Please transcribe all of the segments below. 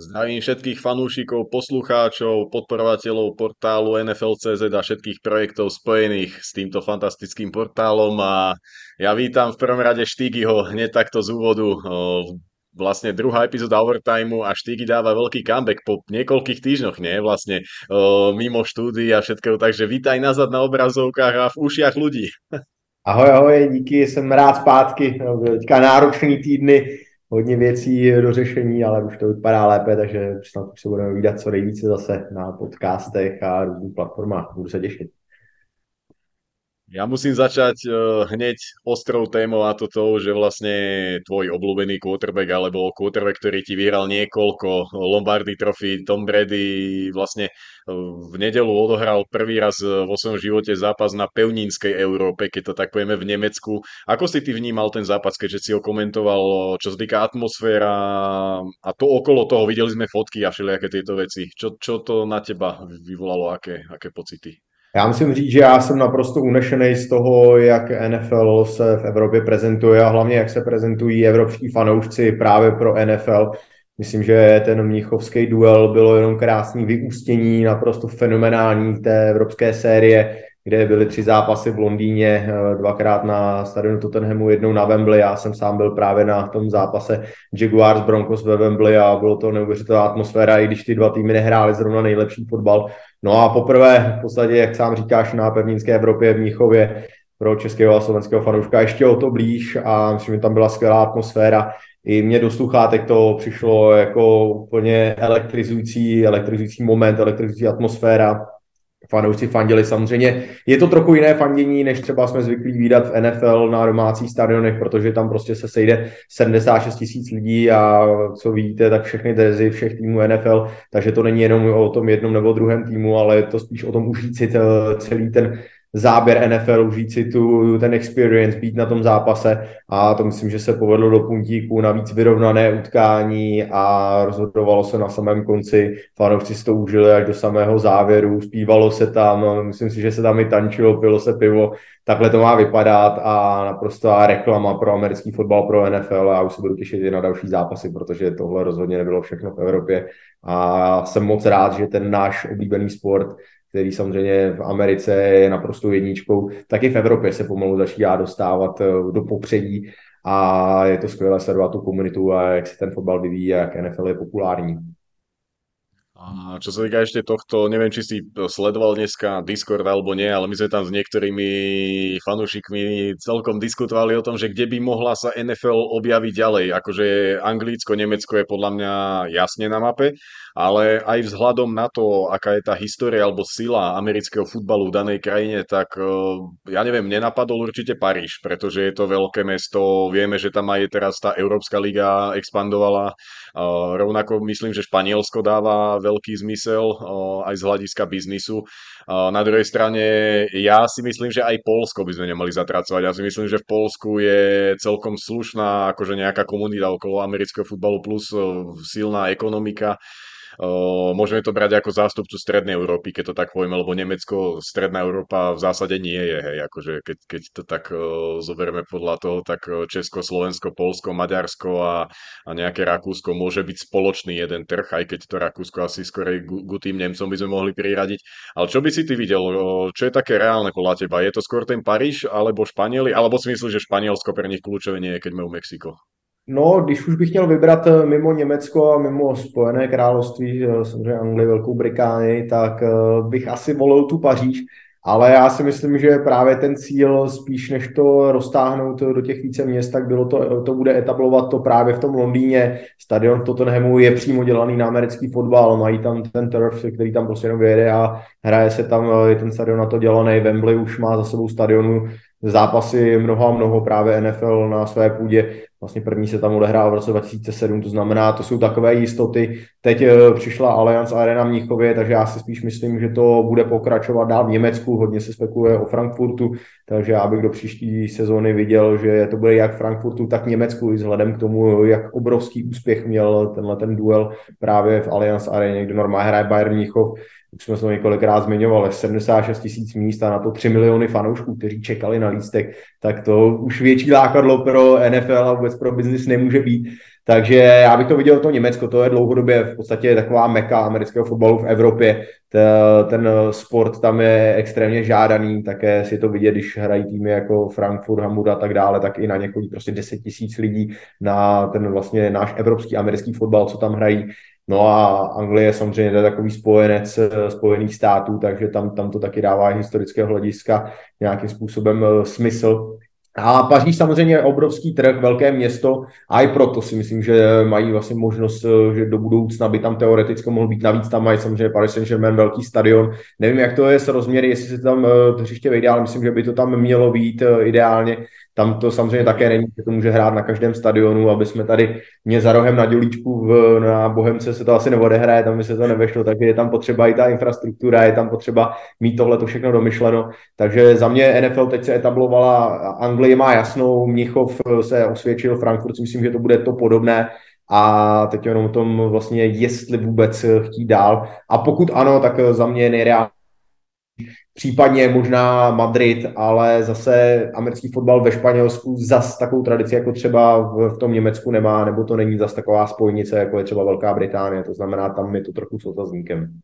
Zdravím všetkých fanúšikov, poslucháčov, podporovateľov portálu NFL.cz a všetkých projektov spojených s týmto fantastickým portálom a ja vítam v prvom rade Štígyho hneď takto z úvodu. Vlastne druhá epizóda Overtimeu a Štígy dáva veľký comeback po niekoľkých týždňoch, nie? Vlastne mimo štúdy a všetkého, takže vítaj nazad na obrazovkách a v ušiach ľudí. Ahoj, ahoj, díky, jsem rád zpátky. Teďka náročný týdny, hodně věcí do řešení, ale už to vypadá lépe, takže snad už se budeme vidět co nejvíce zase na podcastech a různých platformách. Budu se těšit. Ja musím začať uh, hneď ostrou témou a to to, že vlastne tvoj obľúbený quarterback alebo quarterback, ktorý ti vyhral niekoľko Lombardy Trophy, Tom Brady vlastne uh, v nedelu odohral prvý raz vo svojom živote zápas na pevninskej Európe, keď to tak povieme v Nemecku. Ako si ty vnímal ten zápas, keďže si ho komentoval, čo sa týka atmosféra a to okolo toho, videli sme fotky a všelijaké tieto veci. Čo, čo to na teba vyvolalo, aké, aké pocity? Já musím říct, že já jsem naprosto unešený z toho, jak NFL se v Evropě prezentuje a hlavně jak se prezentují evropští fanoušci právě pro NFL. Myslím, že ten mnichovský duel bylo jenom krásný vyústění naprosto fenomenální té evropské série, kde byly tři zápasy v Londýně, eh, dvakrát na stadionu Tottenhamu, jednou na Wembley. Já jsem sám byl právě na tom zápase Jaguars Broncos ve Wembley a bylo to neuvěřitelná atmosféra, i když ty dva týmy nehrály zrovna nejlepší fotbal. No a poprvé v podstatě, jak sám říkáš, na pevninské Evropě v Mnichově pro českého a slovenského fanouška ještě o to blíž a myslím, že tam byla skvělá atmosféra. I mě do sluchátek to přišlo jako úplně elektrizující, elektrizující moment, elektrizující atmosféra fanoušci fandili samozřejmě. Je to trochu jiné fandění, než třeba jsme zvyklí výdat v NFL na domácích stadionech, protože tam prostě se sejde 76 tisíc lidí a co vidíte, tak všechny dresy všech týmů NFL, takže to není jenom o tom jednom nebo druhém týmu, ale je to spíš o tom užít si celý ten záběr NFL, užít si tu, ten experience, být na tom zápase. A to myslím, že se povedlo do puntíku, navíc vyrovnané utkání a rozhodovalo se na samém konci, fanoušci si to užili až do samého závěru, zpívalo se tam, myslím si, že se tam i tančilo, pilo se pivo, takhle to má vypadat a naprosto reklama pro americký fotbal, pro NFL a já už se budu těšit i na další zápasy, protože tohle rozhodně nebylo všechno v Evropě. A jsem moc rád, že ten náš oblíbený sport který samozřejmě v Americe je naprosto jedničkou, tak i v Evropě se pomalu začíná dostávat eh, do popředí a je to skvělé sledovat tu komunitu a jak se ten fotbal vyvíjí a jak NFL je populární. A čo sa týka ešte tohto, neviem, či si sledoval dneska Discord alebo nie, ale my sme tam s niektorými fanúšikmi celkom diskutovali o tom, že kde by mohla sa NFL objaviť ďalej. Akože Anglicko, Nemecko je podľa mňa jasne na mape, ale aj vzhľadom na to, aká je tá história alebo sila amerického futbalu v danej krajine, tak e, ja neviem, nenapadol určite Paríž, pretože je to veľké mesto, vieme, že tam aj teraz tá Európska liga expandovala, rovnako myslím, že Španielsko dáva veľký zmysel aj z hľadiska biznisu. Na druhej strane ja si myslím, že aj Polsko by sme nemali zatracovať. Ja si myslím, že v Polsku je celkom slušná akože nejaká komunita okolo amerického futbalu plus silná ekonomika. Môžeme to brať ako zástupcu Strednej Európy, keď to tak povieme, lebo Nemecko, Stredná Európa v zásade nie je, hej, akože keď, keď to tak zoberieme podľa toho, tak Česko, Slovensko, Polsko, Maďarsko a, a nejaké Rakúsko môže byť spoločný jeden trh, aj keď to Rakúsko asi skorej ku tým Nemcom by sme mohli priradiť. Ale čo by si ty videl, čo je také reálne podľa teba? Je to skôr ten Paríž alebo Španieli, alebo si myslíš, že Španielsko pre nich kľúčové nie je, keď majú Mexiko? No, když už bych měl vybrat eh, mimo Německo a mimo Spojené království, eh, samozřejmě Anglii, Velkou Británii, tak eh, bych asi volil tu Paříž. Ale já si myslím, že právě ten cíl, spíš než to roztáhnout do těch více měst, tak bylo to, to bude etablovat to právě v tom Londýně. Stadion Tottenhamu je přímo dělaný na americký fotbal, mají tam ten turf, který tam prostě jenom vyjede a hraje se tam, je ten stadion na to dělaný. Wembley už má za sebou stadionu zápasy mnoho a mnoho právě NFL na své půdě. Vlastně první se tam odehrál v roce 2007, to znamená, to jsou takové jistoty. Teď eh, přišla Allianz Arena v Mnichově, takže já si spíš myslím, že to bude pokračovat dál v Německu, hodně se spekuluje o Frankfurtu, takže já bych do příští sezóny viděl, že to bude jak Frankfurtu, tak Německu, i vzhledem k tomu, jak obrovský úspěch měl tenhle ten duel právě v Allianz Areně, kde normálně hraje Bayern Mnichov, už jsme to několikrát zmiňovali, 76 tisíc míst a na to 3 miliony fanoušků, kteří čekali na lístek, tak to už větší lákadlo pro NFL a vůbec pro biznis nemůže být. Takže já bych to viděl to Německo, to je dlouhodobě v podstatě taková meka amerického fotbalu v Evropě. Ten sport tam je extrémně žádaný, také si to vidět, když hrají týmy jako Frankfurt, Hamburg a tak dále, tak i na několik prostě 10 tisíc lidí na ten vlastně náš evropský, americký fotbal, co tam hrají. No a Anglie je samozřejmě je takový spojenec eh, Spojených států, takže tam, tam to taky dává historického hlediska nějakým způsobem eh, smysl. A Paříž samozřejmě je obrovský trh, velké město a i proto si myslím, že mají vlastně možnost, eh, že do budoucna by tam teoreticky mohl být. Navíc tam mají samozřejmě Paris Saint-Germain velký stadion. Nevím, jak to je s rozměry, jestli se tam to hřiště vejde, ale myslím, že by to tam mělo být ideálně tam to samozřejmě také není, že to může hrát na každém stadionu, aby jsme tady mě za rohem na dělíčku v, na Bohemce se to asi neodehraje, tam by se to nevešlo, takže je tam potřeba i ta infrastruktura, je tam potřeba mít tohle to všechno domyšleno. Takže za mě NFL teď se etablovala, Anglie má jasnou, Mnichov se osvědčil, Frankfurt si myslím, že to bude to podobné, a teď jenom o tom vlastně, jestli vůbec chtít dál. A pokud ano, tak za mě nejreálnější případně možná Madrid, ale zase americký fotbal ve Španělsku zas takovou tradici jako třeba v, tom Německu nemá, nebo to není zas taková spojnice, jako je třeba Velká Británie, to znamená, tam je to trochu s otazníkem.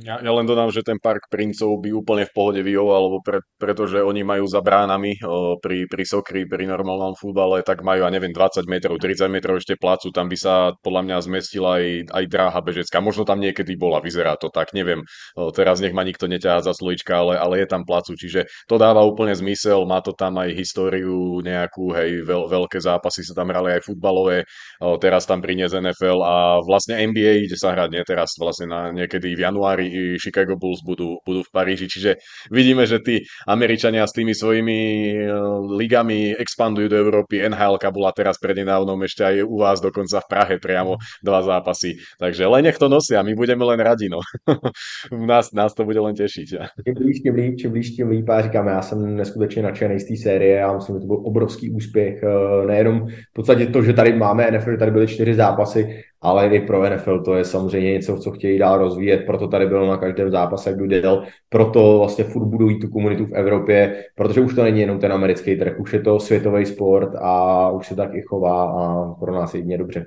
Ja, ja len dodám, že ten park princov by úplne v pohode vyhoval, lebo pre, pretože oni majú za bránami o, pri, pri sokri, pri normálnom futbale, tak majú, ja neviem, 20 metrov, 30 metrov ešte placu, tam by sa podľa mňa zmestila aj, aj dráha bežecká. Možno tam niekedy bola, vyzerá to tak, neviem. O, teraz nech ma nikto neťahá za slovička, ale, ale je tam placu, čiže to dáva úplne zmysel, má to tam aj históriu nejakú, hej, veľ, veľké zápasy sa tam hrali aj futbalové, o, teraz tam priniesť NFL a vlastne NBA ide sa hrať, nie teraz, vlastne na, niekedy v januári januári Chicago Bulls budú, budú v Paríži, čiže vidíme, že tí Američania s tými svojimi eh, ligami expandujú do Európy. NHL bola teraz prednedávnom ešte aj u vás dokonca v Prahe priamo dva zápasy. Takže len nech to nosia, my budeme len radi, no. nás, nás to bude len tešiť. Čím blíž, tím líp, čím blíž, tím líp. A říkám, já jsem neskutečně nadšený z té série a myslím, že to byl obrovský úspěch. Eh, nejenom v podstatě to, že tady máme NFL, tady byly čtyři zápasy, ale i pro NFL to je samozřejmě něco, co chtějí dál rozvíjet, proto tady bylo na každém zápase Goodell, proto vlastně furt budují tu komunitu v Evropě, protože už to není jenom ten americký trh, už je to světový sport a už se tak i chová a pro nás jedině dobře.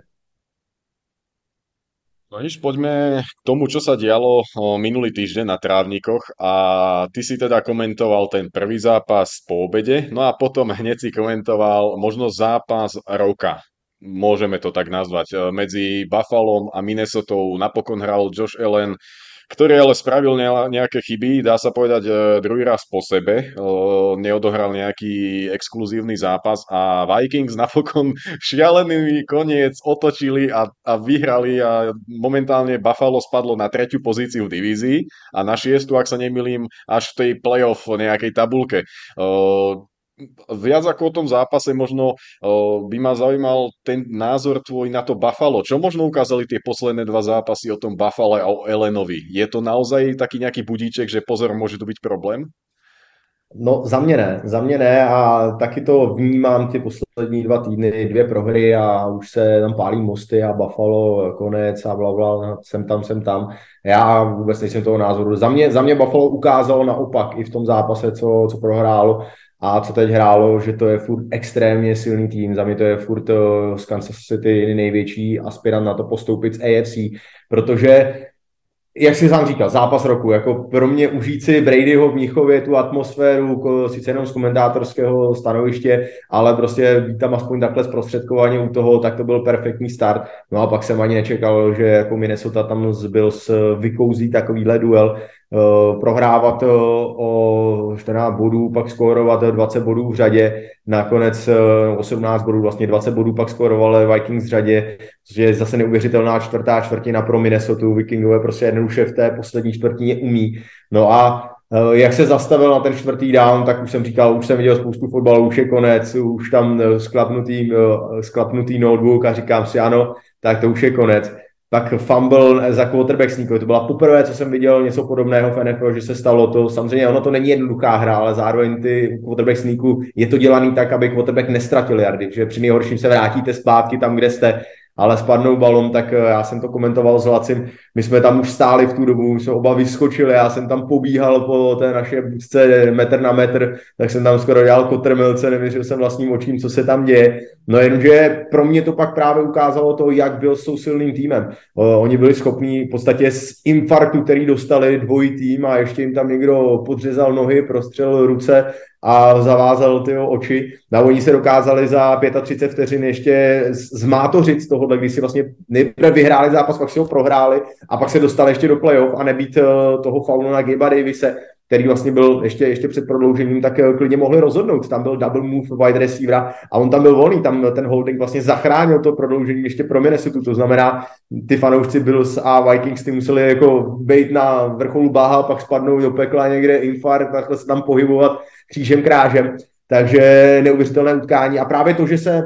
No nič, poďme k tomu, čo sa dialo minulý týždeň na trávnikoch a ty si teda komentoval ten prvý zápas po obede, no a potom hneď si komentoval možno zápas roka môžeme to tak nazvať. E, medzi Buffalom a Minnesotou napokon hral Josh Allen, ktorý ale spravil nejaké chyby, dá sa povedať e, druhý raz po sebe, e, neodohral nejaký exkluzívny zápas a Vikings napokon šialený koniec otočili a, a vyhrali a momentálne Buffalo spadlo na tretiu pozíciu v divízii a na šiestu, ak sa nemilím, až v tej playoff nejakej tabulke viac ako o tom zápase možno by ma zaujímal ten názor tvoj na to Buffalo. Čo možno ukázali tie posledné dva zápasy o tom Buffalo a o Elenovi? Je to naozaj taký nejaký budíček, že pozor, môže tu byť problém? No za mě ne, za mě ne a taky to vnímám ty poslední dva týdny, dvě prohry a už se tam pálí mosty a Buffalo konec a bla, bla jsem tam, jsem tam. Já vůbec nejsem toho názoru. Za mě, za mě Buffalo ukázalo naopak i v tom zápase, co, co prohrálo, a co teď hrálo, že to je furt extrémně silný tým. Za mě to je furt eh, z Kansas City největší aspirant na to postoupit z AFC, protože jak si sám říkal, zápas roku, jako pro mě užít si Bradyho v Mnichově tu atmosféru, sice jenom z komentátorského stanoviště, ale prostě být tam aspoň takhle zprostředkovaně u toho, tak to byl perfektní start. No a pak jsem ani nečekal, že jako Minnesota tam zbyl s vykouzí takovýhle duel, prohrávat eh, o 14 bodů, pak skórovat 20 bodů v řadě, nakonec 18 eh, bodů, vlastně 20 bodů pak skórovali Vikings v řadě, což je zase neuvěřitelná čtvrtá čtvrtina pro Minnesota, Vikingové prostě jednoduše v té poslední čtvrtině umí. No a jak se zastavil na ten čtvrtý down, tak už jsem říkal, už jsem viděl spoustu fotbalu, už je konec, už tam sklapnutý, sklapnutý notebook a říkám si ano, tak to už je konec pak fumble za quarterback sneaku. To byla poprvé, co jsem viděl něco podobného v NFL, že se stalo to. Samozřejmě ono to není jednoduchá hra, ale zároveň ty quarterback sneaku je to dělaný tak, aby quarterback nestratil yardy, že při nejhorším se vrátíte zpátky tam, kde jste ale spadnou balon, tak eh, já jsem to komentoval s Lacim, my jsme tam už stáli v tu dobu, my jsme oba vyskočili, já jsem tam pobíhal po té naše budce metr na metr, tak jsem tam skoro dělal kotrmelce, nevěřil jsem vlastním očím, co se tam děje. No jenomže pro mě to pak právě ukázalo to, jak byl s tou silným týmem. Oni byli schopní v podstatě z infarktu, který dostali dvojí tým a ještě jim tam někdo podřezal nohy, prostřelil ruce a zavázal ty oči. A oni se dokázali za 35 vteřin ještě zmátořit z tohohle, když si vlastně nejprve vyhráli zápas, pak si ho prohráli a pak se dostali ještě do playoff a nebýt eh, toho faulu na Gabe Davise, který vlastně byl ještě, ještě před prodloužením, tak eh, klidně mohli rozhodnout. Tam byl double move wide receivera a on tam byl volný, tam ten holding vlastně zachránil to prodloužení ještě pro Minnesota. To znamená, ty fanoušci Bills a Vikings ty museli jako být na vrcholu báha, pak spadnout do pekla někde infarkt, takhle se tam pohybovat křížem krážem. Takže neuvěřitelné utkání. A právě to, že se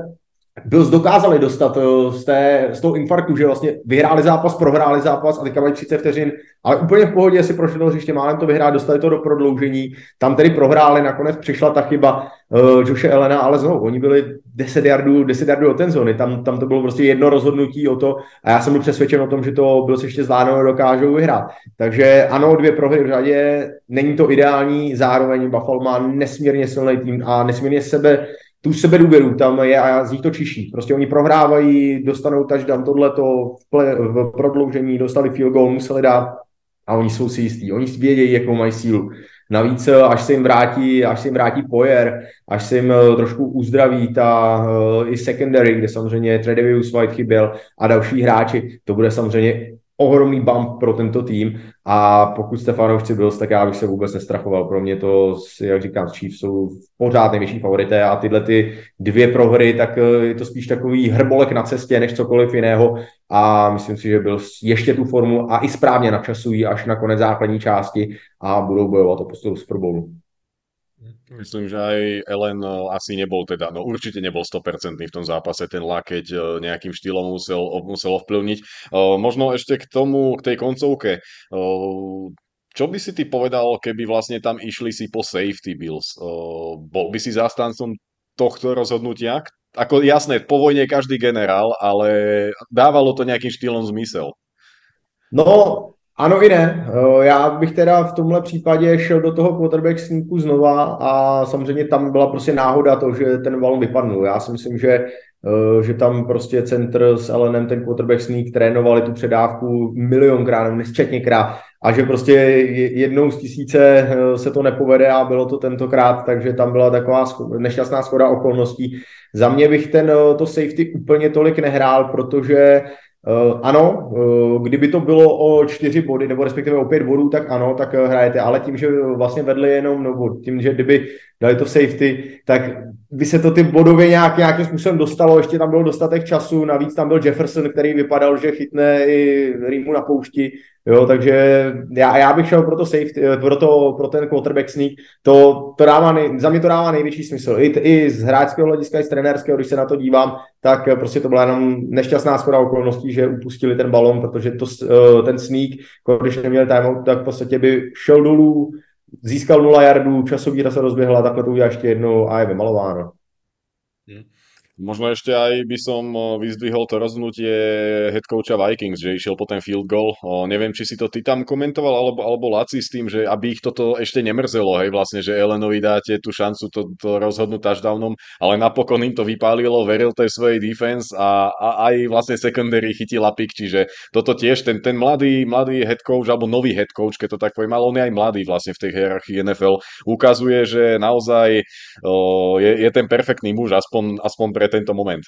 Bills dokázali dostat eh, z, té, z toho infarktu, že vlastně vyhráli zápas, prohráli zápas a teďka mají 30 vteřin, ale úplně v pohodě si prošli to hřiště, málem to vyhrát, dostali to do prodloužení, tam tedy prohráli, nakonec přišla ta chyba uh, Joše Elena, ale znovu, oni byli 10 yardů, 10 yardů od ten zóny, tam, tam to bylo prostě jedno rozhodnutí o to a já jsem byl přesvědčen o tom, že to Bills ještě zvládnou dokážou vyhrát. Takže ano, dvě prohry v řadě, není to ideální, zároveň Buffalo má nesmírně silný tým a nesmírně sebe tu sebedůvěru tam je a z nich to čiší. Prostě oni prohrávají, dostanou touchdown, tohleto v, v prodloužení, dostali field goal, museli dát a oni jsou si jistí. Oni vědějí, jakou mají sílu. Navíc, až se jim vrátí, až se jim vrátí Poyer, až se jim eh, trošku uzdraví ta uh, i secondary, kde samozřejmě Tredevius White chyběl a další hráči, to bude samozřejmě ohromný bump pro tento tým a pokud jste fanoušci Bills, tak já bych se vůbec nestrachoval. Pro mě to, jak říkám, Chiefs jsou pořád největší favorité a tyhle ty dvě prohry, tak eh, je to spíš takový hrbolek na cestě, než cokoliv jiného a myslím si, že byl ještě tu formu a i správně načasují až na konec základní části a budou bojovat o postup Super Bowlu. Myslím, že aj Ellen eh, asi nebol teda, no určite nebol 100% v tom zápase, ten keď eh, nejakým štýlom musel, musel ovplyvniť. Eh, možno ešte k tomu, k tej koncovke. Čo by si ty povedal, keby vlastne tam išli si po safety bills? Bol by si zástancom tohto rozhodnutia? Ako jasné, po vojne každý generál, ale dávalo to nejakým štýlom zmysel. No, ano i ne. Eh, já bych teda v tomhle případě šel do toho quarterback sneaku znova a samozřejmě tam byla prostě náhoda to, že ten balon vypadnul. Já si myslím, že, eh, že tam prostě centr s Elenem ten quarterback sneak trénovali tu předávku milionkrát nesčetněkrát a že prostě jednou z tisíce eh, se to nepovede a bylo to tentokrát, takže tam byla taková nešťastná schoda okolností. Za mě bych ten, to safety úplně tolik nehrál, protože ano, uh, kdyby to bylo o čtyři body, nebo respektive o pět bodů, tak ano, tak uh, hrajete, ale tím, že vlastně vedli jenom, nebo tím, že kdyby dali to safety, tak by se to ty bodově nějak, nějakým způsobem dostalo, ještě tam byl dostatek času, navíc tam byl Jefferson, který vypadal, že chytne i Rýmu na poušti, jo, takže já, já bych šel pro to safety, eh, pro, to, pro ten quarterback sneak, to, to dává nej, za mě to dává největší smysl, i, i z hráčského hlediska, i z trenérského, když se na to dívám, tak eh, prostě to byla jenom nešťastná schoda okolností, že upustili ten balon, protože to, eh, ten sneak, když neměl timeout, tak v podstatě by šel dolů, získal 0 jardů, časový se rozběhla, takhle to udělá ještě jednou a je vymalováno. Hmm. Možno ešte aj by som vyzdvihol to rozhodnutie head coacha Vikings, že išiel po ten field goal. O, neviem, či si to ty tam komentoval, alebo, alebo Laci s tým, že aby ich toto ešte nemrzelo, hej, vlastne, že Elenovi dáte tú šancu to, to rozhodnúť touchdownom, ale napokon im to vypálilo, veril tej svojej defense a, a aj vlastne secondary chytila pik, čiže toto tiež, ten, ten mladý, mladý head coach, alebo nový head coach, keď to tak poviem, ale on je aj mladý vlastne v tej hierarchii NFL, ukazuje, že naozaj o, je, je ten perfektný muž, aspoň, aspoň pre tento moment?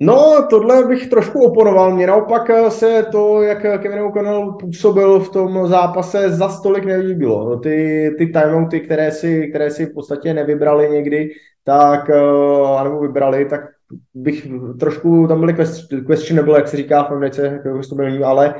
No, tohle bych trošku oponoval. Mně naopak se to, jak Kevin O'Connell působil v tom zápase, za stolik nelíbilo. Ty, ty timeouty, které si, které si v podstatě nevybrali někdy, tak, eh, anebo vybrali, tak bych trošku, tam byly questionable, jak se říká v Americe, jako ale.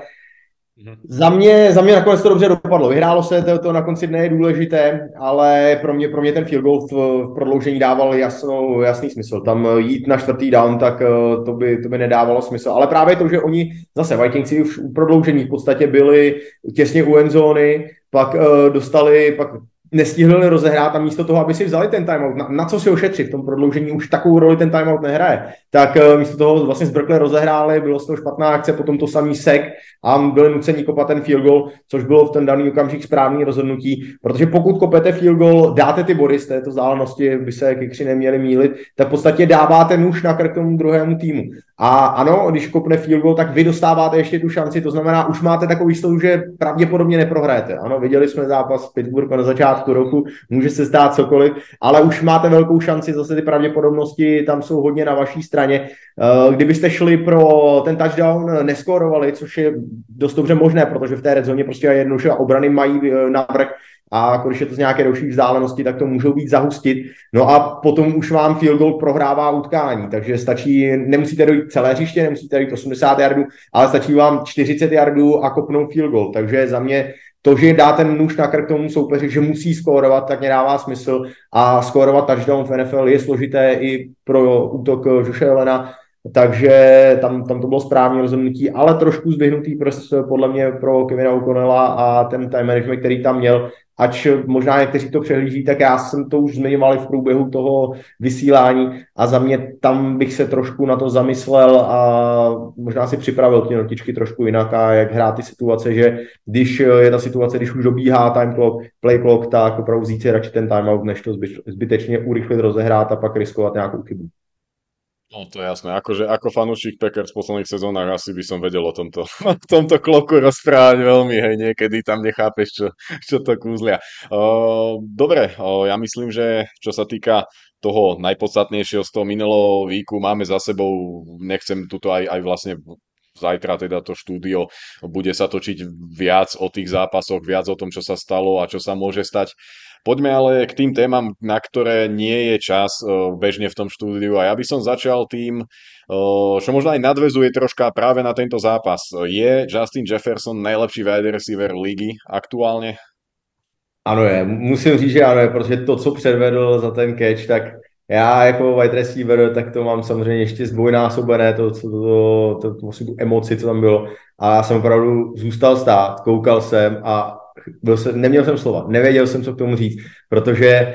Za mě, za mě nakonec to dobře dopadlo. Vyhrálo se, to, to na konci dne je důležité, ale pro mě, pro mě ten field goal v, v prodloužení dával jasnou, jasný smysl. Tam jít na čtvrtý down, tak eh, to by, to by nedávalo smysl. Ale právě to, že oni zase Vikingsi už u prodloužení v podstatě byli těsně u endzóny, pak uh, dostali, pak nestihli rozehrát a místo toho, aby si vzali ten timeout, na, na co si ošetřit v tom prodloužení, už takovou roli ten timeout nehraje, tak uh, místo toho vlastně z Berkeley rozehráli, bylo z toho špatná akce, potom to samý sek a byli nuceni kopat ten field goal, což bylo v ten daný okamžik správný rozhodnutí, protože pokud kopete field goal, dáte ty body z této vzdálenosti, by se kikři neměli mílit, tak v podstatě dáváte nůž na krk tomu druhému týmu. A ano, když kopne field goal, tak vy dostáváte ještě tu šanci, to znamená, už máte takový jistotu, že pravděpodobně neprohrajete. Ano, viděli jsme zápas Pittsburghu na začátku roku, může se stát cokoliv, ale už máte velkou šanci, zase ty pravděpodobnosti tam jsou hodně na vaší straně. Eh, kdybyste šli pro ten touchdown, neskorovali, což je dost dobře možné, protože v té red zóně prostě jednoduše obrany mají eh, navrh, a když je to z nějaké další vzdálenosti, tak to můžou být zahustit. No a potom už vám field goal prohrává utkání, takže stačí, nemusíte dojít celé hřiště, nemusíte dojít 80 yardů, ale stačí vám 40 yardů a kopnout field goal. Takže za mě to, že dá ten nůž na krk tomu soupeři, že musí skórovat, tak mě dává smysl a skórovat touchdown v NFL je složité i pro útok Joše Elena, takže tam, tam to bylo správné rozhodnutí, ale trošku zbyhnutý prst podle mě pro Kevina O'Connella a ten time management, který tam měl, ač možná někteří to přehlíží, tak já jsem to už zmiňoval v průběhu toho vysílání a za mě tam bych se trošku na to zamyslel a možná si připravil ty notičky trošku jinak a jak hrát ty situace, že když je ta situace, když už dobíhá time clock, play clock, tak opravdu vzít si radši ten timeout, než to zbytečně urychlit, rozehrát a pak riskovat nějakou chybu. No to je jasné, akože ako fanúšik Packers v posledných sezónach asi by som vedel o tomto, o tomto kloku rozprávať veľmi, hej, niekedy tam nechápeš, čo, čo to kúzlia. Uh, dobre, uh, ja myslím, že čo sa týka toho najpodstatnejšieho z toho minulého víku máme za sebou, nechcem tuto aj, aj vlastne zajtra teda to štúdio bude sa točiť viac o tých zápasoch, viac o tom, čo sa stalo a čo sa môže stať. Poďme ale k tým témam, na ktoré nie je čas uh, bežne v tom štúdiu a ja by som začal tým, uh, čo možno aj nadvezuje troška práve na tento zápas. Je Justin Jefferson najlepší wide receiver ligy aktuálně? Ano je, musím říct, že ano je, protože to, co předvedl za ten catch, tak já jako wide receiver, tak to mám samozřejmě ještě zdvojnásobené, to, to, to, to, to, to, tu emoci, co tam bylo. A já jsem opravdu zůstal stát, koukal jsem a byl jsem, neměl jsem slova, nevěděl jsem, co k tomu říct, protože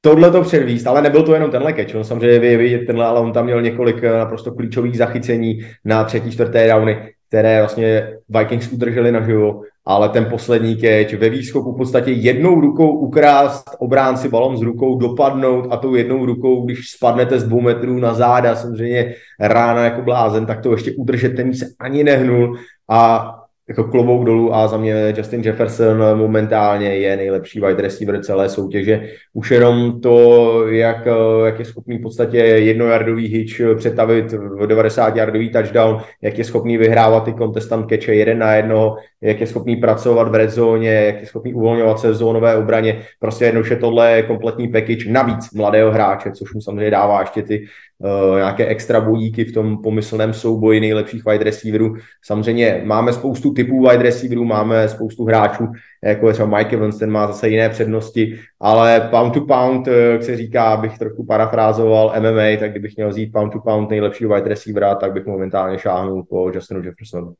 tohle to předvíst, ale nebyl to jenom tenhle catch, on samozřejmě je vidět tenhle, ale on tam měl několik eh, naprosto klíčových zachycení na třetí, čtvrté downy, které vlastně Vikings udrželi naživo, ale ten poslední catch ve výskoku v podstatě jednou rukou ukrást obránci balon z rukou, dopadnout a tou jednou rukou, když spadnete z dvou metrů na záda, samozřejmě rána jako blázen, tak to ještě udržet, ten se ani nehnul a jako klobouk dolů a za mě Justin Jefferson momentálně je nejlepší wide receiver celé soutěže. Už jenom to, jak, jak je schopný v podstatě jednojardový hitch přetavit v 90 yardový touchdown, jak je schopný vyhrávat ty contestant catche jeden na jedno, jak je schopný pracovat v red zóně, jak je schopný uvolňovat se v zónové obraně. Prostě jednoduše tohle je kompletní package navíc mladého hráče, což mu samozřejmě dává ještě ty uh, nějaké extra bojíky v tom pomyslném souboji nejlepších wide receiverů. Samozřejmě máme spoustu typů wide receiverů, máme spoustu hráčů, jako je třeba Mike Evans, ten má zase jiné přednosti, ale pound to pound, eh, jak se říká, bych trošku parafrázoval MMA, tak kdybych měl vzít pound to pound nejlepšího wide receivera, tak bych momentálně šáhnul po Justinu Jeffersonu.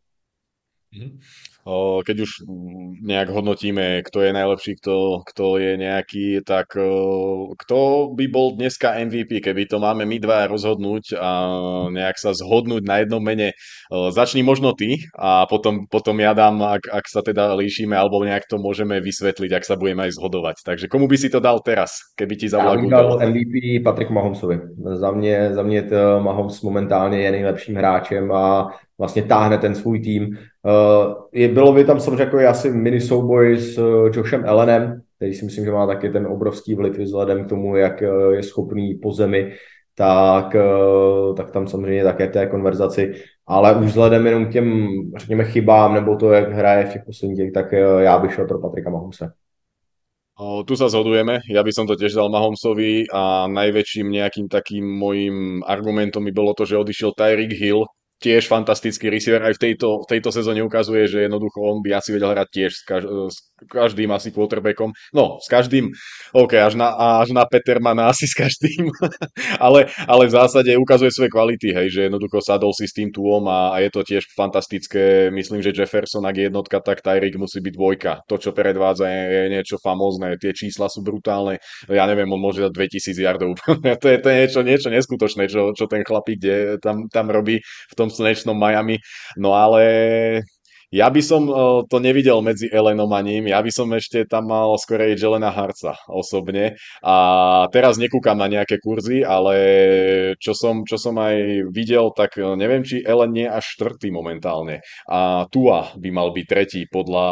Mm-hmm keď už nejak hodnotíme, kto je najlepší, kto, kto je nejaký, tak kto by bol dneska MVP, keby to máme my dva rozhodnúť a nejak sa zhodnúť na jednom mene. Začni možno ty a potom, potom ja dám, ak, ak sa teda líšime, alebo nejak to môžeme vysvetliť, ak sa budeme aj zhodovať. Takže komu by si to dal teraz, keby ti zavolal Já dal MVP Patrik Mahomsovi. Za mě, za mě to Mahomes momentálně je nejlepším hráčem a vlastně táhne ten svůj tým. Uh, je, bylo by tam samozřejmě jako asi mini souboj s uh, Joshem Ellenem, který si myslím, že má taky ten obrovský vliv vzhledem k tomu, jak uh, je schopný po zemi, tak, tak tam samozřejmě také té konverzaci. Ale už vzhledem jenom k těm, řekněme, chybám, nebo to, jak hraje v těch posledních, tak já bych šel pro Patrika Mahomse. Tu sa zhodujeme, ja by som to tiež dal Mahomsovi a najväčším nejakým takým môjim argumentom by bolo to, že odišiel Tyreek Hill, tiež fantastický receiver. Aj v tejto, v tejto sezóne ukazuje, že jednoducho on by asi vedel hrať tiež z, kaž- z každým asi quarterbackom. No, s každým, OK, až na, až na Petermana asi s každým. ale, ale v zásade ukazuje svoje kvality, hej, že jednoducho sadol si s tým túom a, a je to tiež fantastické. Myslím, že Jefferson, ak je jednotka, tak Tyreek musí byť dvojka. To, čo predvádza, je, je niečo famózne. Tie čísla sú brutálne. Ja neviem, on môže dať 2000 yardov. to, je, to je niečo, niečo neskutočné, čo, čo ten chlapík tam, tam robí v tom slnečnom Miami. No ale ja by som uh, to nevidel medzi Elenom a ním, ja by som ešte tam mal skorej Jelena Harca osobne. A teraz nekúkam na nejaké kurzy, ale čo som, čo som aj videl, tak e, neviem, či Ellen nie až štvrtý momentálne. A Tua by mal byť tretí podľa,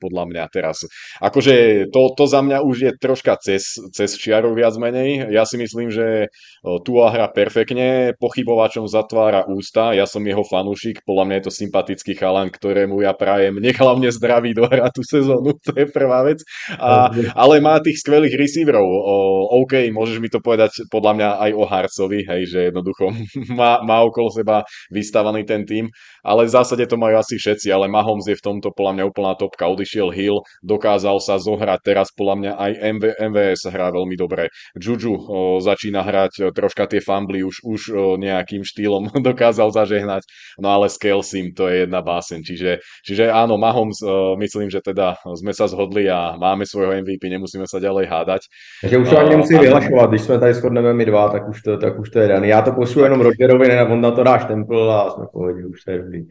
podľa mňa teraz. Akože to, to za mňa už je troška cez, cez čiaru viac menej. Ja si myslím, že Tua hra perfektne, pochybovačom zatvára ústa, ja som jeho fanúšik, podľa mňa je to sympatický chalan, ktorému mu ja prajem. Nech hlavne zdraví dohrá tú sezónu, to je prvá vec. A, ale má tých skvelých receiverov. O, OK, môžeš mi to povedať podľa mňa aj o Harcovi, hej, že jednoducho má, má okolo seba vystavaný ten tým, ale v zásade to majú asi všetci, ale Mahomes je v tomto podľa mňa úplná topka. Odišiel Hill, dokázal sa zohrať teraz podľa mňa aj MV, MVS hrá veľmi dobre. Juju o, začína hrať troška tie fambly, už, už o, nejakým štýlom dokázal zažehnať, no ale s Kelsim to je jedna básen, čiže Čiže áno, Mahomes, uh, myslím, že teda sme sa zhodli a máme svojho MVP, nemusíme sa ďalej hádať. Takže už to ani nemusí uh, vyhlašovat, když jsme tady shodneme my dva, tak už to, tak už to je daný. Já to pošlu jenom Rogerovi, ne, on na to dáš templ a jsme pohodě, už to je dobrý.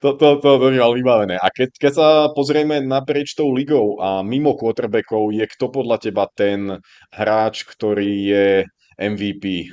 To, to, to, to by mal vybavené. A keď, keď sa pozrieme naprieč tou ligou a mimo quarterbackov, je kto podľa teba ten hráč, ktorý je MVP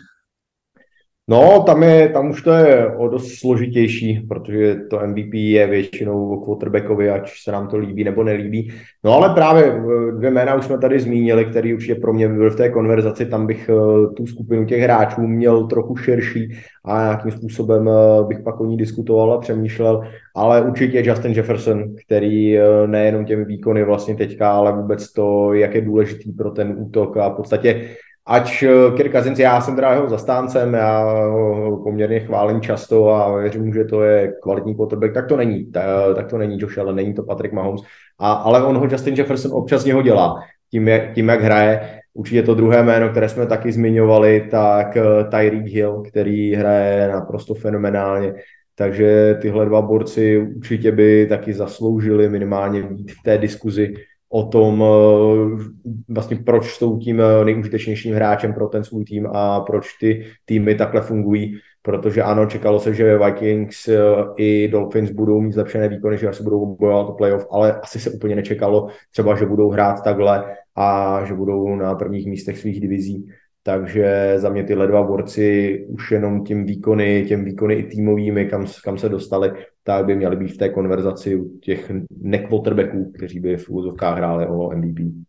No, tam, je, tam už to je o dost složitější, protože to MVP je většinou o quarterbackovi, ať se nám to líbí nebo nelíbí. No ale právě eh, dvě jména už jsme tady zmínili, který určitě pro mě byl v té konverzaci, tam bych eh, tu skupinu těch hráčů měl trochu širší a nějakým způsobem eh, bych pak o ní diskutoval a přemýšlel, ale určitě Justin Jefferson, který nejenom těmi výkony vlastně teďka, ale vůbec to, jak je důležitý pro ten útok a v podstatě Ač eh, Kirk Cousins, já jsem teda jeho zastáncem, já ho poměrně chválím často a věřím, že to je kvalitní quarterback, tak to není, tak, to není Josh Allen, není to Patrick Mahomes, a, ale on ho Justin Jefferson občas něho dělá, tím, jak, tím jak hraje. Určitě to druhé jméno, které jsme taky zmiňovali, tak eh, Tyreek Hill, který hraje naprosto fenomenálně. Takže tyhle dva borci určitě by taky zasloužili minimálně být v té diskuzi o tom, eh, vlastně proč jsou tím eh, nejužitečnějším hráčem pro ten svůj tým a proč ty týmy takhle fungují, protože ano, čekalo se, že Vikings eh, i Dolphins budou mít zlepšené výkony, že asi budou bojovat o playoff, ale asi se úplně nečekalo třeba, že budou hrát takhle a že budou na prvních místech svých divizí. Takže za mě tyhle dva borci už jenom tím výkony, těm výkony i týmovými, kam, kam se dostali, tak by měli být v té konverzaci u těch nekvoterbacků, kteří by v úzovkách hráli o MVP.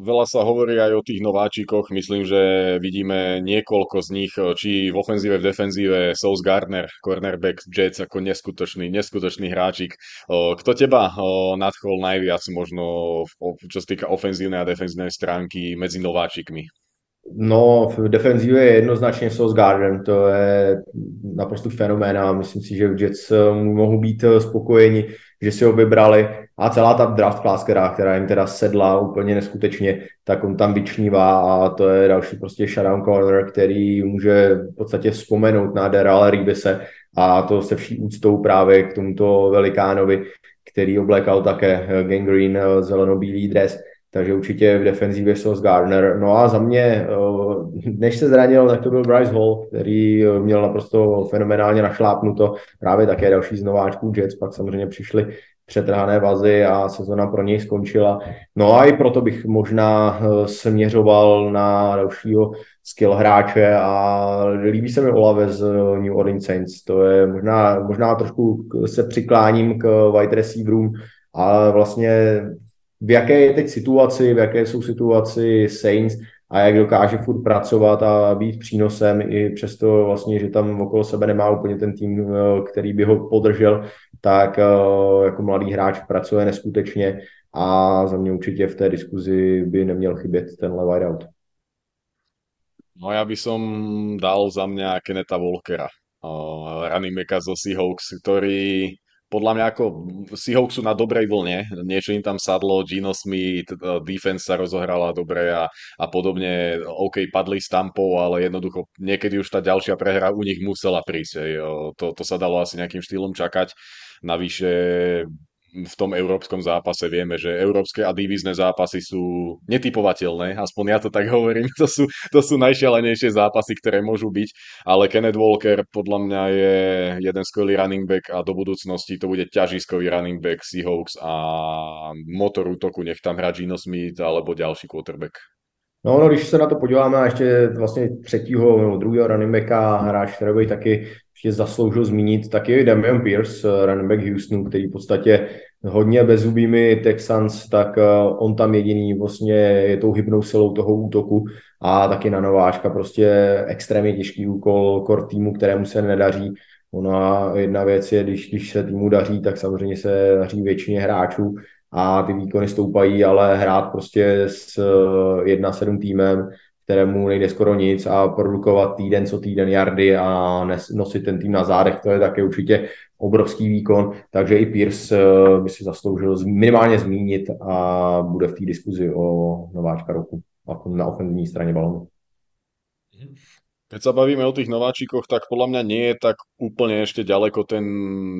Veľa sa hovorí aj o tých nováčikoch. Myslím, že vidíme niekoľko z nich, či v ofenzíve, v defenzíve. South Gardner, cornerback Jets ako neskutočný, neskutočný hráčik. Kto teba nadchol najviac možno, čo sa týka ofenzívnej a defenzívnej stránky medzi nováčikmi? No, v defenzivě je jednoznačně Sauce Garden, to je naprosto fenomén a myslím si, že v Jets eh, mohou být eh, spokojeni, že si ho vybrali. A celá ta draft class, která, která jim teda sedla úplně neskutečně, tak on tam vyčnívá a to je další prostě shutdown corner, který může v podstatě vzpomenout na Daryl Ribise a to se vší úctou právě k tomuto velikánovi, který oblékal také eh, gangrene zeleno-bílý dres takže určitě v defenzívě Sauce Gardner. No a za mě, eh, než se zranil, tak to byl Bryce Hall, který eh, měl naprosto fenomenálně našlápnuto. Právě také další z nováčků Jets, pak samozřejmě přišli přetrhané vazy a sezona pro něj skončila. No a i proto bych možná eh, směřoval na dalšího skill hráče a líbí se mi Olave z New Orleans Saints. To je možná, možná trošku se přikláním k wide receiverům, ale vlastně v jaké je teď situaci, v jaké jsou situaci Saints a jak dokáže furt pracovat a být přínosem i přesto vlastně, že tam okolo sebe nemá úplně ten tým, eh, který by ho podržel, tak eh, jako mladý hráč pracuje neskutečně a za mě určitě v té diskuzi by neměl chybět tenhle wideout. No ja by som dal za mňa Keneta Volkera, uh, running backa zo Seahawks, ktorý podľa mňa ako Seahawks sú na dobrej vlne, niečo im tam sadlo, Gino Smith, defense sa rozohrala dobre a, a podobne, OK, padli s tampou, ale jednoducho niekedy už tá ďalšia prehra u nich musela prísť, to, to sa dalo asi nejakým štýlom čakať, navyše v tom európskom zápase vieme, že európske a divízne zápasy sú netypovateľné, aspoň ja to tak hovorím, to sú, to sú najšialenejšie zápasy, ktoré môžu byť, ale Kenneth Walker podľa mňa je jeden skvelý running back a do budúcnosti to bude ťažiskový running back Seahawks a motor útoku nech tam hrá Gino Smith alebo ďalší quarterback. No, no, když se na to podíváme a ještě vlastně třetího nebo druhého running backa, hráč, který taky ještě zasloužil zmínit, tak je Damian Pierce, running back Houstonu, který v podstatě hodně bezubými Texans, tak eh, on tam jediný vlastně je tou hybnou silou toho útoku a taky na nováčka prostě extrémně těžký úkol kor týmu, kterému se nedaří. Ona jedna věc je, když, když se týmu daří, tak samozřejmě se daří většině hráčů, a ty výkony stoupají, ale hrát prostě s 1-7 týmem, kterému nejde skoro nic a produkovat týden co týden jardy a nosit ten tým na zádech, to je také určitě obrovský výkon, takže i Pierce eh, by si zasloužil minimálně zmínit a bude v té diskuzi o nováčka roku na ofenzivní straně balonu. Keď sa bavíme o tých nováčikoch, tak podľa mňa nie je tak úplne ešte ďaleko ten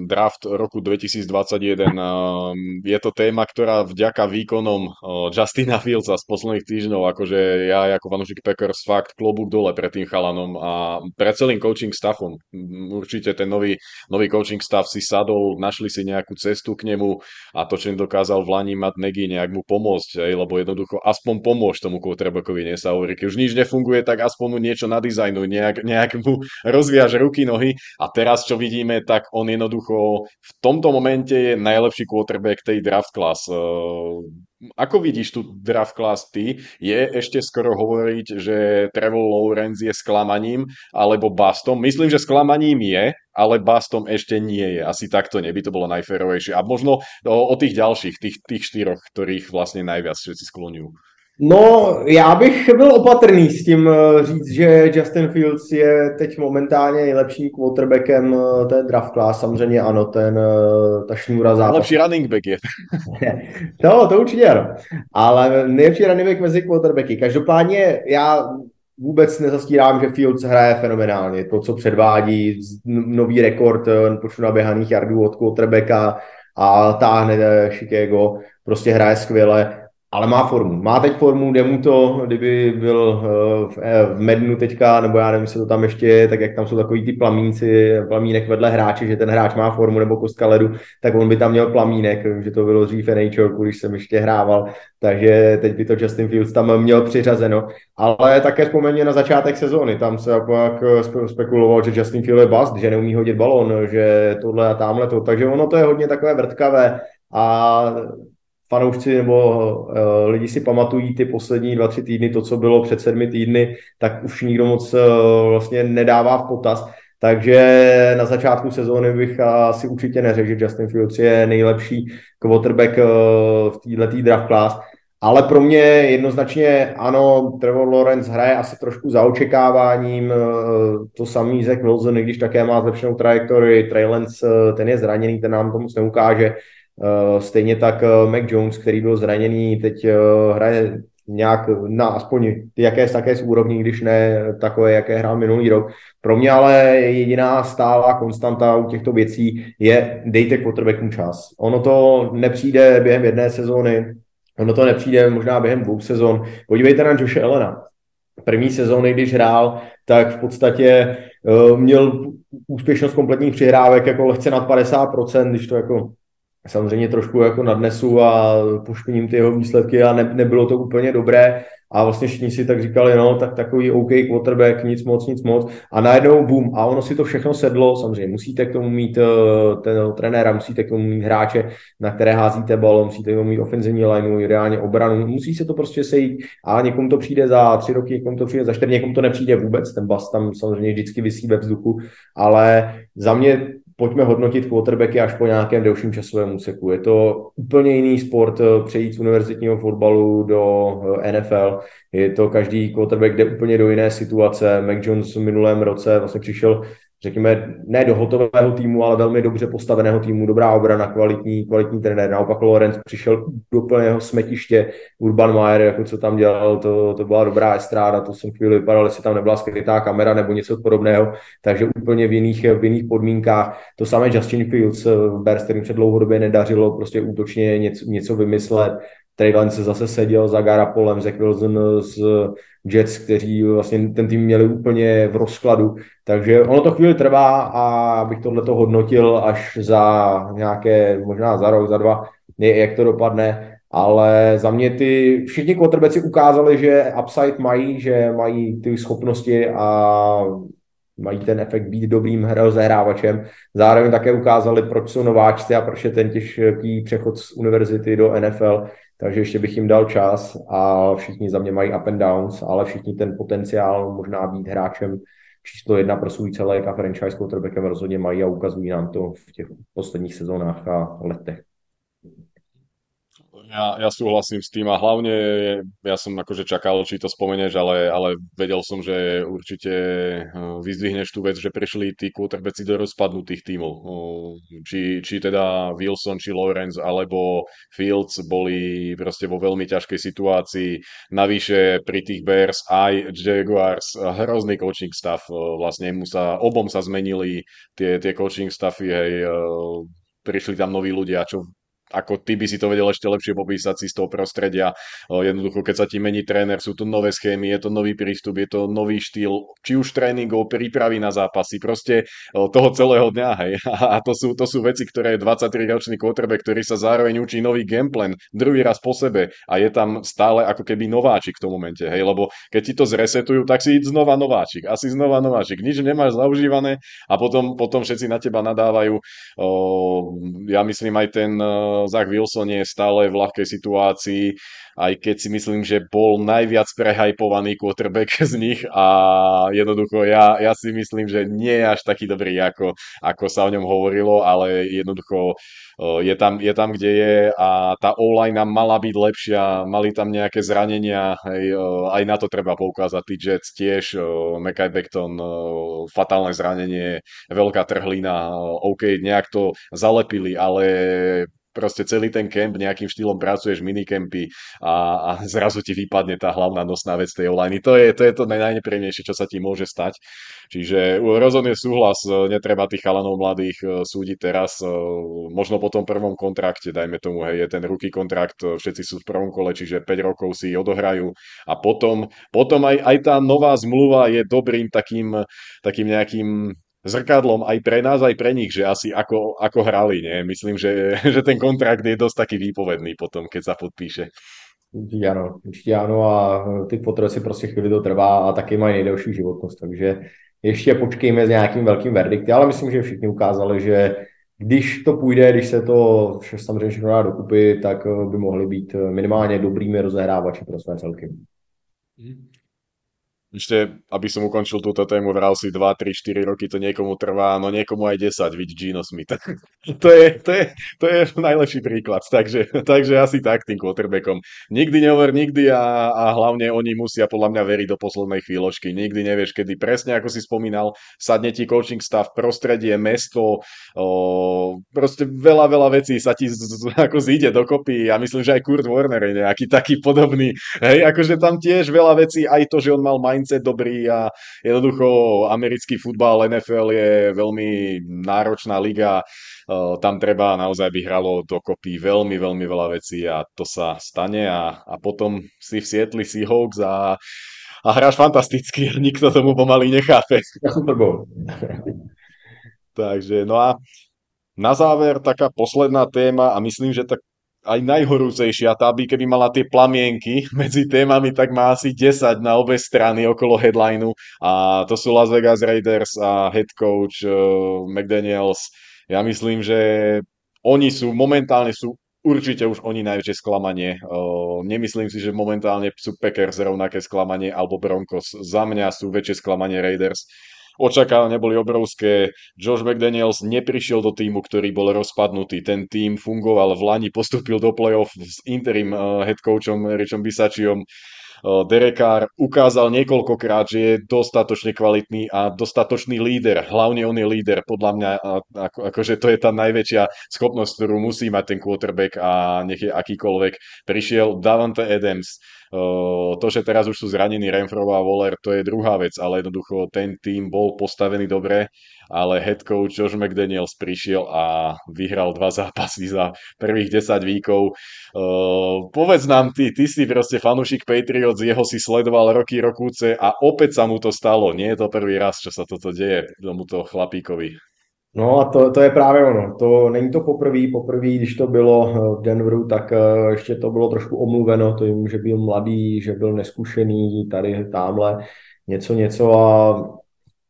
draft roku 2021. Je to téma, ktorá vďaka výkonom Justina Fieldsa z posledných týždňov, akože ja ako fanúšik Packers fakt klobúk dole pred tým chalanom a pred celým coaching staffom. Určite ten nový, nový coaching staff si sadol, našli si nejakú cestu k nemu a to, čo dokázal v Lani mať Negi nejak mu pomôcť, lebo jednoducho aspoň pomôž tomu quarterbackovi, nie sa hovorí. Keď už nič nefunguje, tak aspoň mu niečo nadizajnuj nejak, nejak mu rozviaž ruky, nohy a teraz čo vidíme, tak on jednoducho v tomto momente je najlepší quarterback tej draft class. Ehm, ako vidíš tu draft class ty? Je ešte skoro hovoriť, že Trevor Lawrence je sklamaním alebo bastom? Myslím, že sklamaním je, ale bastom ešte nie je. Asi takto neby to bolo najférovejšie. A možno o, o tých ďalších, tých, tých štyroch, ktorých vlastne najviac všetci skloňujú. No, já bych byl opatrný s tím eh, říct, že Justin Fields je teď momentálně nejlepším quarterbackem eh, té draft class. Samozřejmě ano, ten, eh, ta šňůra zápas. Lepší running back je. no, to určitě ano. Ale nejlepší running back mezi quarterbacky. Každopádně já vůbec nezastírám, že Fields hraje fenomenálně. To, co předvádí, nový rekord počtu naběhaných yardů od quarterbacka a táhne Chicago, prostě hraje skvěle ale má formu. Má teď formu, jde mu to, kdyby byl eh, v, eh, Mednu teďka, nebo já nevím, jestli to tam ještě je, tak jak tam jsou takový ty plamínci, plamínek vedle hráče, že ten hráč má formu nebo kostka ledu, tak on by tam měl plamínek, že to bylo dřív NHL, když jsem ještě hrával, takže teď by to Justin Fields tam měl přiřazeno. Ale také vzpomeňme na začátek sezóny, tam se jako jak spekuloval, že Justin Fields je bast, že neumí hodit balon, že tohle a tamhle to, takže ono to je hodně takové vrtkavé a fanoušci nebo uh, lidi si pamatují ty poslední dva, tři týdny, to, co bylo před sedmi týdny, tak už nikdo moc uh, vlastně nedává v potaz. Takže na začátku sezóny bych asi určitě neřekl, že Justin Fields je nejlepší quarterback uh, v této draft class. Ale pro mě jednoznačně ano, Trevor Lawrence hraje asi trošku za očekáváním, to samý Zach Wilson, když také má zlepšenou trajektorii, Trey Lance, ten je zraněný, ten nám to moc neukáže, Eh, stejně tak eh, Mac Jones, který byl zraněný, teď eh, hraje nějak na aspoň jaké také z úrovní, když ne takové, jaké hrál minulý rok. Pro mě ale jediná stálá konstanta u těchto věcí je dejte quarterbacku čas. Ono to nepřijde během jedné sezóny, ono to nepřijde možná během dvou sezon. Podívejte na Joše Elena. První sezóny, když hrál, tak v podstatě uh, měl úspěšnost kompletních přihrávek jako lehce nad 50%, když to jako samozřejmě trošku jako nadnesu a pošpiním ty jeho výsledky a ne, nebylo to úplně dobré. A vlastně všichni si tak říkali, no tak takový OK quarterback, nic moc, nic moc. A najednou boom a ono si to všechno sedlo, samozřejmě musíte k tomu mít uh, ten trenéra, musíte k tomu mít hráče, na které házíte bal, musíte k tomu mít ofenzivní lineu, ideálně obranu, musí se to prostě sejít a někomu to přijde za tři roky, někomu to přijde za čtyři, někomu to nepřijde vůbec, ten bas tam samozřejmě vždycky vysí ve vzduchu, ale za mě pojďme hodnotit quarterbacky až po nějakém delším časovém úseku. Je to úplně jiný sport eh, přejít z univerzitního fotbalu do eh, NFL. Je to každý quarterback jde úplně do jiné situace. Mac Jones v minulém roce vlastně přišel řekněme, ne do hotového týmu, ale velmi dobře postaveného týmu, dobrá obrana, kvalitní, kvalitní trenér. Naopak Lorenz přišel do plného smetiště, Urban Mayer, jako co tam dělal, to, to byla dobrá estráda, to jsem chvíli vypadal, jestli tam nebyla skrytá kamera nebo něco podobného, takže úplně v jiných, v jiných podmínkách. To samé Justin Fields v Bears, kterým se dlouhodobě nedařilo prostě útočně něco, něco vymyslet, Trey Lance zase seděl za Garapolem, Zach Wilson z Jets, kteří vlastně ten tým měli úplně v rozkladu. Takže ono to chvíli trvá a bych tohle to hodnotil až za nějaké, možná za rok, za dva, jak to dopadne. Ale za mě ty všichni quarterbacki ukázali, že upside mají, že mají ty schopnosti a mají ten efekt být dobrým rozehrávačem. Zároveň také ukázali, proč jsou nováčci a proč je ten těžký přechod z univerzity do NFL takže ještě bych jim dal čas a všichni za mě mají up and downs, ale všichni ten potenciál možná být hráčem číslo jedna pro svůj celek a franchise quarterbackem rozhodně mají a ukazují nám to v těch posledních sezónách a letech. Ja, ja súhlasím s tým a hlavne ja som akože čakal, či to spomenieš, ale, ale vedel som, že určite eh, vyzdvihneš tú vec, že prišli tí quarterbacki do rozpadnutých tímov. Či, či teda Wilson, či Lawrence, alebo Fields boli proste vo veľmi ťažkej situácii. Navyše pri tých Bears aj Jaguars, hrozný coaching stav. Vlastne mu sa, obom sa zmenili tie, tie coaching stavy, hej, eh, prišli tam noví ľudia, čo ako ty by si to vedel ešte lepšie popísať si z toho prostredia. Jednoducho, keď sa ti mení tréner, sú to nové schémy, je to nový prístup, je to nový štýl, či už tréningov, prípravy na zápasy, proste toho celého dňa, hej. A to sú, to sú veci, ktoré je 23-ročný quarterback, ktorý sa zároveň učí nový gameplan, druhý raz po sebe a je tam stále ako keby nováčik v tom momente, hej, lebo keď ti to zresetujú, tak si znova nováčik, asi znova nováčik, nič nemáš zaužívané a potom, potom všetci na teba nadávajú. Ja myslím aj ten Zach Wilson je stále v ľahkej situácii, aj keď si myslím, že bol najviac prehajpovaný quarterback z nich a jednoducho ja, ja si myslím, že nie je až taký dobrý, ako, ako sa o ňom hovorilo, ale jednoducho je tam, je tam, kde je a tá online mala byť lepšia, mali tam nejaké zranenia, hej, aj na to treba poukázať, tí Jets tiež, Mekai Beckton, fatálne zranenie, veľká trhlina, OK, nejak to zalepili, ale proste celý ten kemp nejakým štýlom pracuješ, minikempy a, a zrazu ti vypadne tá hlavná nosná vec tej online. To je to, je to najnepríjemnejšie, čo sa ti môže stať. Čiže rozhodne súhlas, netreba tých chalanov mladých e, súdiť teraz, e, možno po tom prvom kontrakte, dajme tomu, hej, je ten ruky kontrakt, e, všetci sú v prvom kole, čiže 5 rokov si odohrajú a potom, potom aj, aj tá nová zmluva je dobrým takým, takým nejakým zrkadlom aj pre nás, aj pre nich, že asi ako, ako hrali, nie? Myslím, že, že ten kontrakt je dosť taký výpovedný potom, keď sa podpíše. Určitě ano, určitě ano a ty potresy prostě chvíli to trvá a taky mají nejdelší životnost, takže ještě počkejme s nějakým velkým verdikty, ale myslím, že všichni ukázali, že když to půjde, když se to vše, samozřejmě všechno dá dokupy, tak by mohli být minimálně dobrými rozehrávači pro své celky. Mhm. Ešte, aby som ukončil túto tému, vral si 2, 3, 4 roky to niekomu trvá, no niekomu aj 10, vidť Gino Smith. to, je, to, je, to je najlepší príklad, takže, takže asi tak tým quarterbackom. Nikdy neover nikdy a, a hlavne oni musia podľa mňa veriť do poslednej chvíľočky. Nikdy nevieš, kedy presne, ako si spomínal, sadne ti coaching stav, prostredie, mesto, o, proste veľa, veľa vecí sa ti z, ako zíde dokopy. Ja myslím, že aj Kurt Warner je nejaký taký podobný. Hej, akože tam tiež veľa vecí, aj to, že on mal mind mindset dobrý a jednoducho americký futbal NFL je veľmi náročná liga. Tam treba naozaj by hralo dokopy veľmi, veľmi veľa vecí a to sa stane a, a potom si v Sietli Seahawks a, a hráš fantasticky a nikto tomu pomaly nechápe. Takže, no a na záver taká posledná téma a myslím, že tak aj najhorúcejšia, tá by keby mala tie plamienky medzi témami, tak má asi 10 na obe strany okolo headlineu a to sú Las Vegas Raiders a head coach uh, McDaniels. Ja myslím, že oni sú, momentálne sú určite už oni najväčšie sklamanie. Uh, nemyslím si, že momentálne sú Packers rovnaké sklamanie alebo Broncos. Za mňa sú väčšie sklamanie Raiders. Očakávania boli obrovské. Josh McDaniels neprišiel do týmu, ktorý bol rozpadnutý. Ten tým fungoval v Lani, postúpil do playoff s interim uh, head coachom Richom Bisačiom. Derek Carr ukázal niekoľkokrát, že je dostatočne kvalitný a dostatočný líder. Hlavne on je líder, podľa mňa, ako, akože to je tá najväčšia schopnosť, ktorú musí mať ten quarterback a nech je akýkoľvek. Prišiel Davante Adams, to, že teraz už sú zranení Renfro a Waller, to je druhá vec, ale jednoducho ten tým bol postavený dobre, ale head coach Josh McDaniels prišiel a vyhral dva zápasy za prvých 10 víkov. povedz nám, ty, ty si proste fanúšik Patriots, jeho si sledoval roky, rokúce a opäť sa mu to stalo. Nie je to prvý raz, čo sa toto deje tomuto chlapíkovi. No a to, to je právě ono. To není to poprvé. Poprvé, když to bylo eh, v Denveru, tak eh, ještě to bylo trošku omluveno tím, že byl mladý, že byl neskušený, tady, tamhle, něco, něco a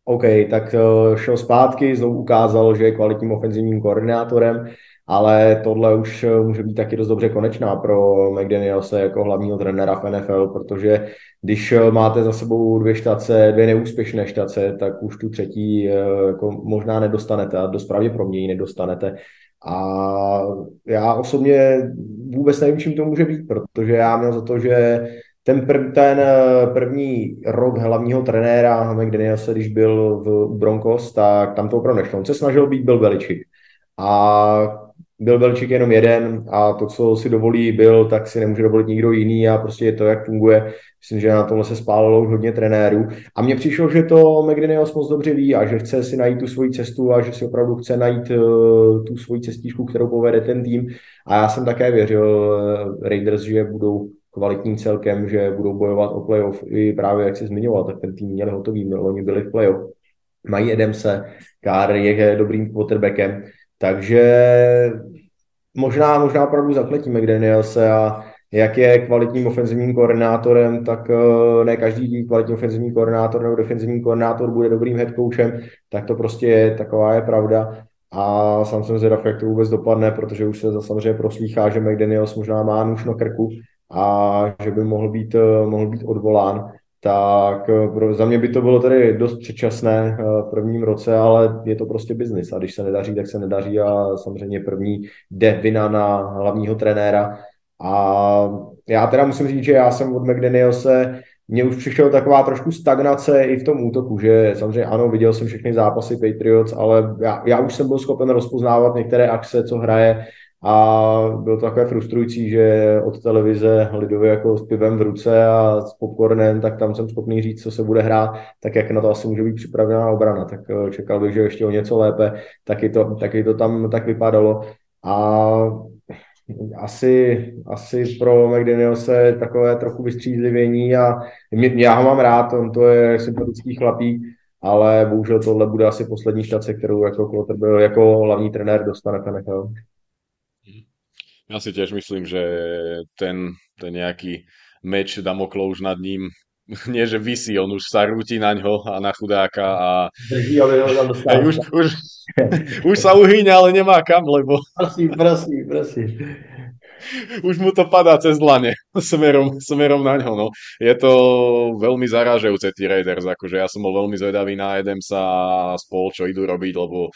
OK, tak eh, šel zpátky, znovu ukázal, že je kvalitním ofenzivním koordinátorem ale tohle už eh, může být taky dost dobře konečná pro McDanielse jako hlavního trenéra v NFL, protože když eh, máte za sebou dvě štace, dvě neúspěšné štace, tak už tu třetí eh, jako možná nedostanete a dost pravděpodobně ji nedostanete. A já osobně vůbec nevím, čím to může být, protože já měl za to, že ten, prv, ten první rok hlavního trenéra McDanielse, když byl v Broncos, tak tam to opravdu nešlo. On se snažil být byl Beličik. A byl Belčík jenom jeden a to, co si dovolí byl, tak si nemůže dovolit nikdo jiný a prostě je to, jak funguje. Myslím, že na tomhle se spálilo už hodně trenérů. A mně přišlo, že to McDaniels moc dobře ví a že chce si najít tu svoji cestu a že si opravdu chce najít uh, tu svoji cestičku, kterou povede ten tým. A já jsem také věřil uh, Raiders, že budou kvalitním celkem, že budou bojovat o playoff. I právě, jak se zmiňoval, tak ten tým měli hotový, oni byli v playoff. Mají Edemse, Kár je dobrým quarterbackem, takže možná, možná opravdu zapletíme Danielse a jak je kvalitním ofenzivním koordinátorem, tak eh, ne každý kvalitní ofenzivní koordinátor nebo defenzivní koordinátor bude dobrým head coachem, tak to prostě je, taková je pravda. A sám jsem zvědav, jak to vůbec dopadne, protože už se samozřejmě proslýchá, že McDaniels možná má nůž na krku a že by mohl být, eh, mohl být odvolán tak eh, pro, za mě by to bylo tedy dost předčasné eh, v prvním roce, ale je to prostě biznis a když se nedaří, tak se nedaří. A samozřejmě první jde vina na hlavního trenéra. A já teda musím říct, že já jsem od McDanielse mně už přišel taková trošku stagnace i v tom útoku, že samozřejmě ano, viděl jsem všechny zápasy Patriots, ale já, já už jsem byl schopen rozpoznávat některé akce, co hraje, a bylo to takové frustrující, že od televize lidově jako s pivem v ruce a s popcornem, tak tam jsem schopný říct, co se bude hrát, tak jak na to asi může být připravená obrana. Tak eh, čekal bych, že ještě o něco lépe, taky to, taky to tam tak vypadalo. A asi, asi pro McDanielse takové trochu vystřízlivění a já ho mám rád, on to je sympatický chlapík, ale bohužel tohle bude asi poslední štace, kterou jako, jako hlavní trenér dostane NFL. Ja si tiež myslím, že ten, ten nejaký meč Damoklo už nad ním nie, že vysí, on už sa rúti na ňo a na chudáka a Drží, ale ho tam už, už, už sa uhýňa, ale nemá kam, lebo prosím, prosím, prosím. už mu to padá cez dlane smerom, smerom na ňo. No. Je to veľmi zarážajúce tí Raiders, akože ja som bol veľmi zvedavý na Edemsa a spol, čo idú robiť, lebo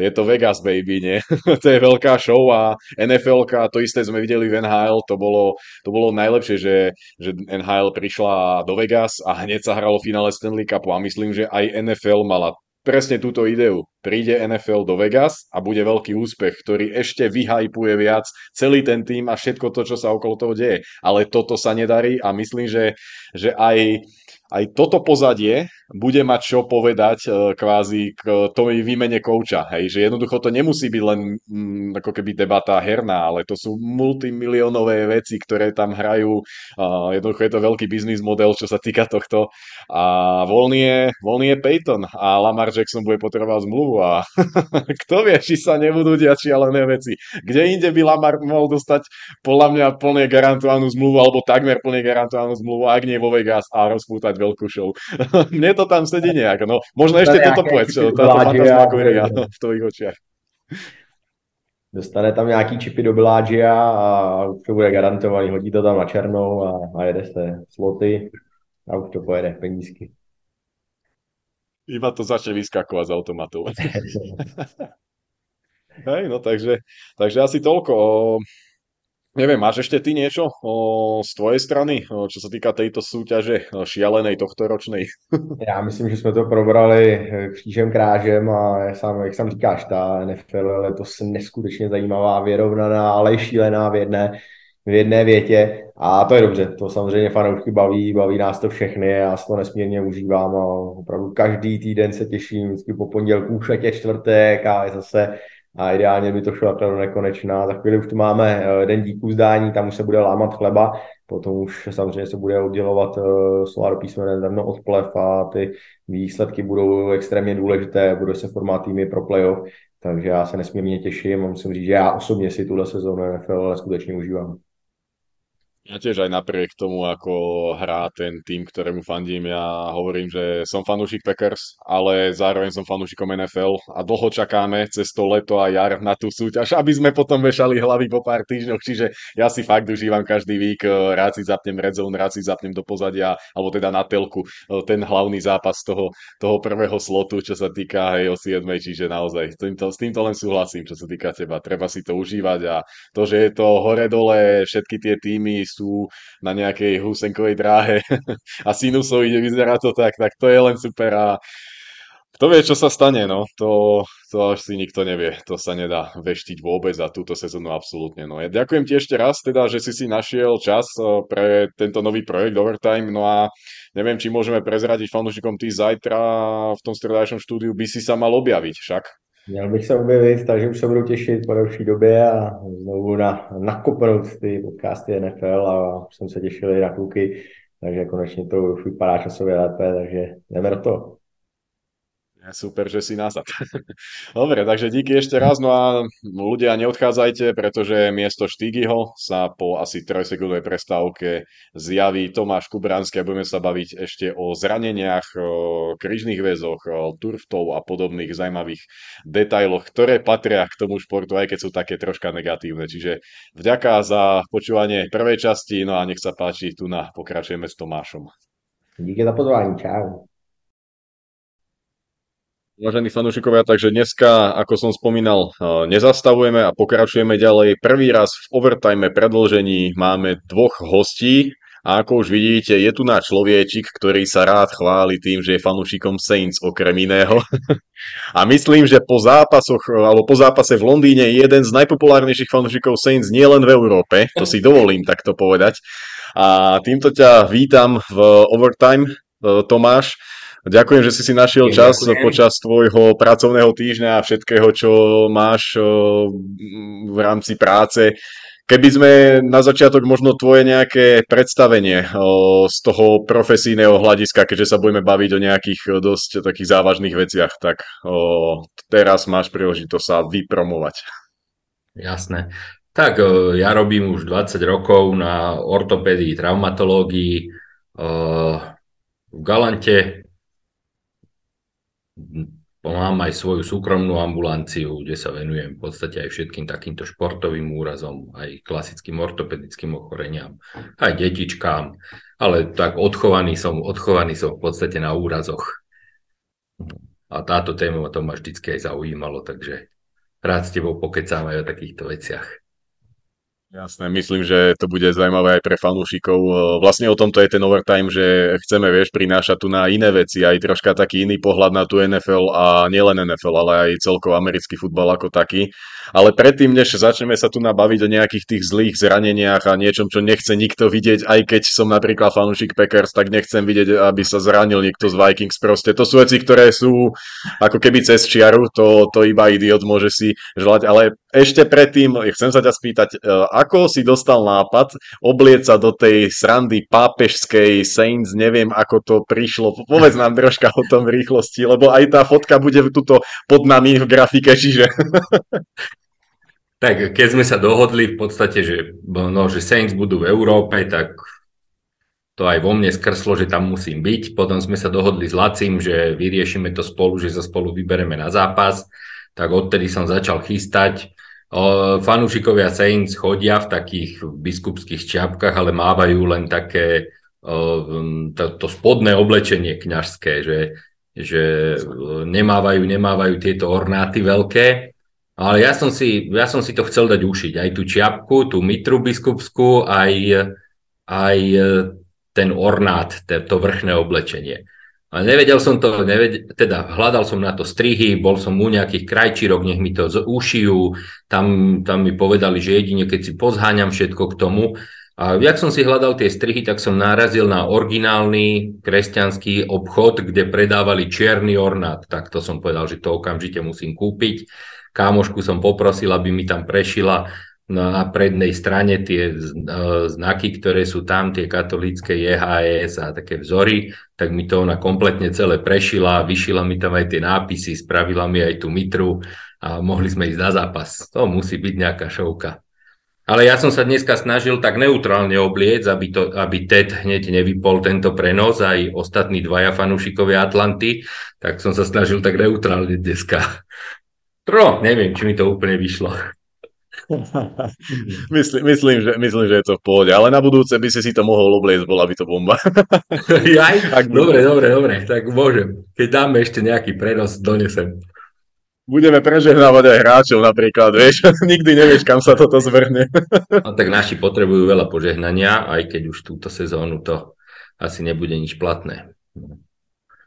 je to Vegas baby, nie? to je veľká show a NFL to isté sme videli v NHL, to bolo, to bolo najlepšie, že, že NHL prišla do Vegas a hneď sa hralo finále Stanley Cupu a myslím, že aj NFL mala presne túto ideu. Príde NFL do Vegas a bude veľký úspech, ktorý ešte vyhajpuje viac celý ten tým a všetko to, čo sa okolo toho deje. Ale toto sa nedarí a myslím, že, že aj aj toto pozadie bude mať čo povedať e, kvázi k tej výmene kouča. Hej, že jednoducho to nemusí byť len mm, ako keby debata herná, ale to sú multimiliónové veci, ktoré tam hrajú. Uh, jednoducho je to veľký biznis model, čo sa týka tohto. A voľný je, voľný je Peyton a Lamar Jackson bude potrebovať zmluvu a kto vie, či sa nebudú diať šialené veci. Kde inde by Lamar mohol dostať podľa mňa plne garantovanú zmluvu alebo takmer plne garantovanú zmluvu, ak nie vo Vegas a rozpútať veľkú show. Mne to tam sedí nejak, no. Možno ešte toto povedz, táto fantasmagoria v tvojich očiach. Dostane tam nějaký čipy do Belágia a už to bude garantovaný, hodí to tam na černou a, a jede se sloty a už to pojede penízky. Iba to začne vyskakovať z automatu. Hej, no takže, takže asi toľko o Neviem, máš ešte ty niečo o, z tvojej strany, o, čo sa týka tejto súťaže o, šialenej tohto ročnej? Já myslím, že jsme to probrali eh, křížem krážem a jak sám, jak sám říkáš, ta NFL je letos neskutečně zajímavá, vyrovnaná, ale i šílená v jedné, v jedné větě a to je dobře, to samozřejmě fanoušky baví, baví nás to všechny, já to nesmírně užívám a opravdu každý týden se těším, vždycky po pondělku už je čtvrtek a je zase a ideálně by to šlo do nekonečná. Za chvíli už tu máme eh, den díků zdání, tam už se bude lámat chleba, potom už samozřejmě se bude oddělovat uh, Solar písmene zrno od plev a ty výsledky budou extrémně důležité, bude se formát týmy pro playoff, takže já se nesmírně těším a musím říct, že já osobně si tuhle sezónu NFL skutečně užívám. Ja tiež aj napriek tomu, ako hrá ten tým, ktorému fandím, ja hovorím, že som fanúšik Packers, ale zároveň som fanúšikom NFL a dlho čakáme cez to leto a jar na tú súťaž, aby sme potom vešali hlavy po pár týždňoch, čiže ja si fakt užívam každý vík, rád si zapnem Red Zone, rád si zapnem do pozadia, alebo teda na telku ten hlavný zápas toho, toho prvého slotu, čo sa týka hej, o 7, čiže naozaj s týmto, s týmto len súhlasím, čo sa týka teba. Treba si to užívať a to, že je to hore-dole, všetky tie týmy sú na nejakej husenkovej dráhe a sinusoide, vyzerá to tak, tak to je len super a kto vie, čo sa stane, no, to, to asi nikto nevie, to sa nedá veštiť vôbec a túto sezónu absolútne. No ja ďakujem ti ešte raz teda, že si si našiel čas eh, pre tento nový projekt Overtime, no a neviem, či môžeme prezradiť fanúšikom ty zajtra v tom stredajšom štúdiu by si sa mal objaviť však. Měl bych se objevit, takže už se budu těšit po další době a znovu na, nakopnout ty podcasty NFL a už jsem se těšil i na kluky, takže konečně to už vypadá časově lépe, takže jdeme do toho. Super, že si nazad. Dobre, takže díky ešte raz. No a ľudia, neodchádzajte, pretože miesto Štígyho sa po asi 3 sekundovej prestávke zjaví Tomáš Kubránsky a budeme sa baviť ešte o zraneniach, o kryžných väzoch, o turftov a podobných zaujímavých detailoch, ktoré patria k tomu športu, aj keď sú také troška negatívne. Čiže vďaka za počúvanie prvej časti, no a nech sa páči, tu na pokračujeme s Tomášom. Díky za pozvání, čau. Vážení fanúšikovia, takže dneska, ako som spomínal, nezastavujeme a pokračujeme ďalej. Prvý raz v overtime predlžení máme dvoch hostí a ako už vidíte, je tu náš človečik, ktorý sa rád chváli tým, že je fanúšikom Saints okrem iného. A myslím, že po zápasoch, alebo po zápase v Londýne je jeden z najpopulárnejších fanúšikov Saints nielen v Európe, to si dovolím takto povedať. A týmto ťa vítam v Overtime, Tomáš. Ďakujem, že si si našiel čas Ďakujem. počas tvojho pracovného týždňa a všetkého, čo máš v rámci práce. Keby sme na začiatok možno tvoje nejaké predstavenie z toho profesijného hľadiska, keďže sa budeme baviť o nejakých dosť takých závažných veciach, tak teraz máš príležitosť sa vypromovať. Jasné. Tak ja robím už 20 rokov na ortopédii, traumatológii v Galante mám aj svoju súkromnú ambulanciu, kde sa venujem v podstate aj všetkým takýmto športovým úrazom, aj klasickým ortopedickým ochoreniam, aj detičkám, ale tak odchovaný som, odchovaný som v podstate na úrazoch. A táto téma ma to ma vždycky aj zaujímalo, takže rád s tebou pokecám aj o takýchto veciach. Jasné, myslím, že to bude zaujímavé aj pre fanúšikov. Vlastne o tomto je ten overtime, že chceme, vieš, prinášať tu na iné veci, aj troška taký iný pohľad na tú NFL a nielen NFL, ale aj celkovo americký futbal ako taký. Ale predtým, než začneme sa tu nabaviť o nejakých tých zlých zraneniach a niečom, čo nechce nikto vidieť, aj keď som napríklad fanúšik Packers, tak nechcem vidieť, aby sa zranil niekto z Vikings. Proste. To sú veci, ktoré sú ako keby cez čiaru, to, to iba idiot môže si želať, ale ešte predtým chcem sa ťa spýtať, ako si dostal nápad oblieť sa do tej srandy pápežskej Saints, neviem ako to prišlo, povedz nám troška o tom rýchlosti, lebo aj tá fotka bude tuto pod nami v grafike, čiže... Tak keď sme sa dohodli v podstate, že, no, že Saints budú v Európe, tak to aj vo mne skrslo, že tam musím byť. Potom sme sa dohodli s Lacim, že vyriešime to spolu, že sa spolu vybereme na zápas. Tak odtedy som začal chystať fanúšikovia Saints chodia v takých biskupských čiapkách, ale mávajú len také to, to spodné oblečenie kňažské, že, že nemávajú, nemávajú tieto ornáty veľké. Ale ja som, si, ja som si to chcel dať ušiť. Aj tú čiapku, tú mitru biskupskú, aj, aj e, ten ornát, to vrchné oblečenie. A nevedel som to, neved- teda hľadal som na to strihy, bol som u nejakých krajčírok, nech mi to ušijú, tam, tam mi povedali, že jedine keď si pozháňam všetko k tomu. A jak som si hľadal tie strihy, tak som narazil na originálny kresťanský obchod, kde predávali čierny ornát. Tak to som povedal, že to okamžite musím kúpiť. Kámošku som poprosil, aby mi tam prešila na prednej strane tie e, znaky, ktoré sú tam, tie katolícke JHS a také vzory, tak mi to ona kompletne celé prešila, vyšila mi tam aj tie nápisy, spravila mi aj tú mitru a mohli sme ísť na zápas. To musí byť nejaká šovka. Ale ja som sa dneska snažil tak neutrálne obliec, aby, to, aby Ted hneď nevypol tento prenos, aj ostatní dvaja fanúšikovia Atlanty, tak som sa snažil tak neutrálne dneska. No, neviem, či mi to úplne vyšlo. myslím, myslím, že, myslím, že je to v pohode, ale na budúce by si si to mohol obliecť, bola by to bomba. Jaj, Ak dobre, dobre, dobre, tak môžem. Keď dáme ešte nejaký prenos, donesem. Budeme prežehnávať aj hráčov napríklad, vieš, nikdy nevieš, kam sa toto zvrhne. no tak naši potrebujú veľa požehnania, aj keď už túto sezónu to asi nebude nič platné.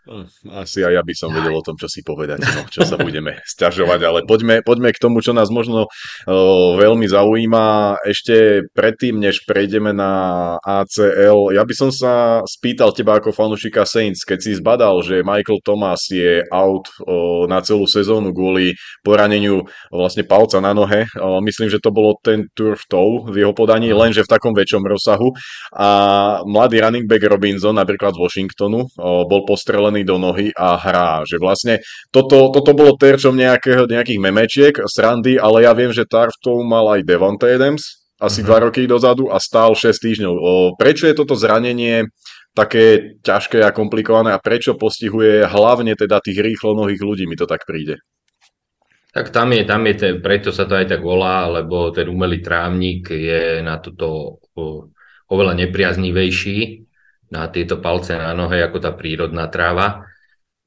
Hm, asi aj ja by som vedel o tom, čo si povedať, no, čo sa budeme sťažovať, ale poďme, poďme k tomu, čo nás možno o, veľmi zaujíma. Ešte predtým, než prejdeme na ACL, ja by som sa spýtal teba ako fanušika Saints, keď si zbadal, že Michael Thomas je out o, na celú sezónu kvôli poraneniu vlastne palca na nohe. O, myslím, že to bolo ten turf toe v jeho podaní, lenže v takom väčšom rozsahu. A mladý running back Robinson, napríklad z Washingtonu, bol postrelený strelený do nohy a hrá. Že vlastne toto, toto bolo terčom nejakého, nejakých memečiek, srandy, ale ja viem, že Tarftov mal aj Devonta Adams asi mm-hmm. dva roky dozadu a stál 6 týždňov. O, prečo je toto zranenie také ťažké a komplikované a prečo postihuje hlavne teda tých rýchlo mnohých ľudí, mi to tak príde? Tak tam je, tam je, preto sa to aj tak volá, lebo ten umelý trávnik je na toto oveľa nepriaznivejší na tieto palce na nohe ako tá prírodná tráva.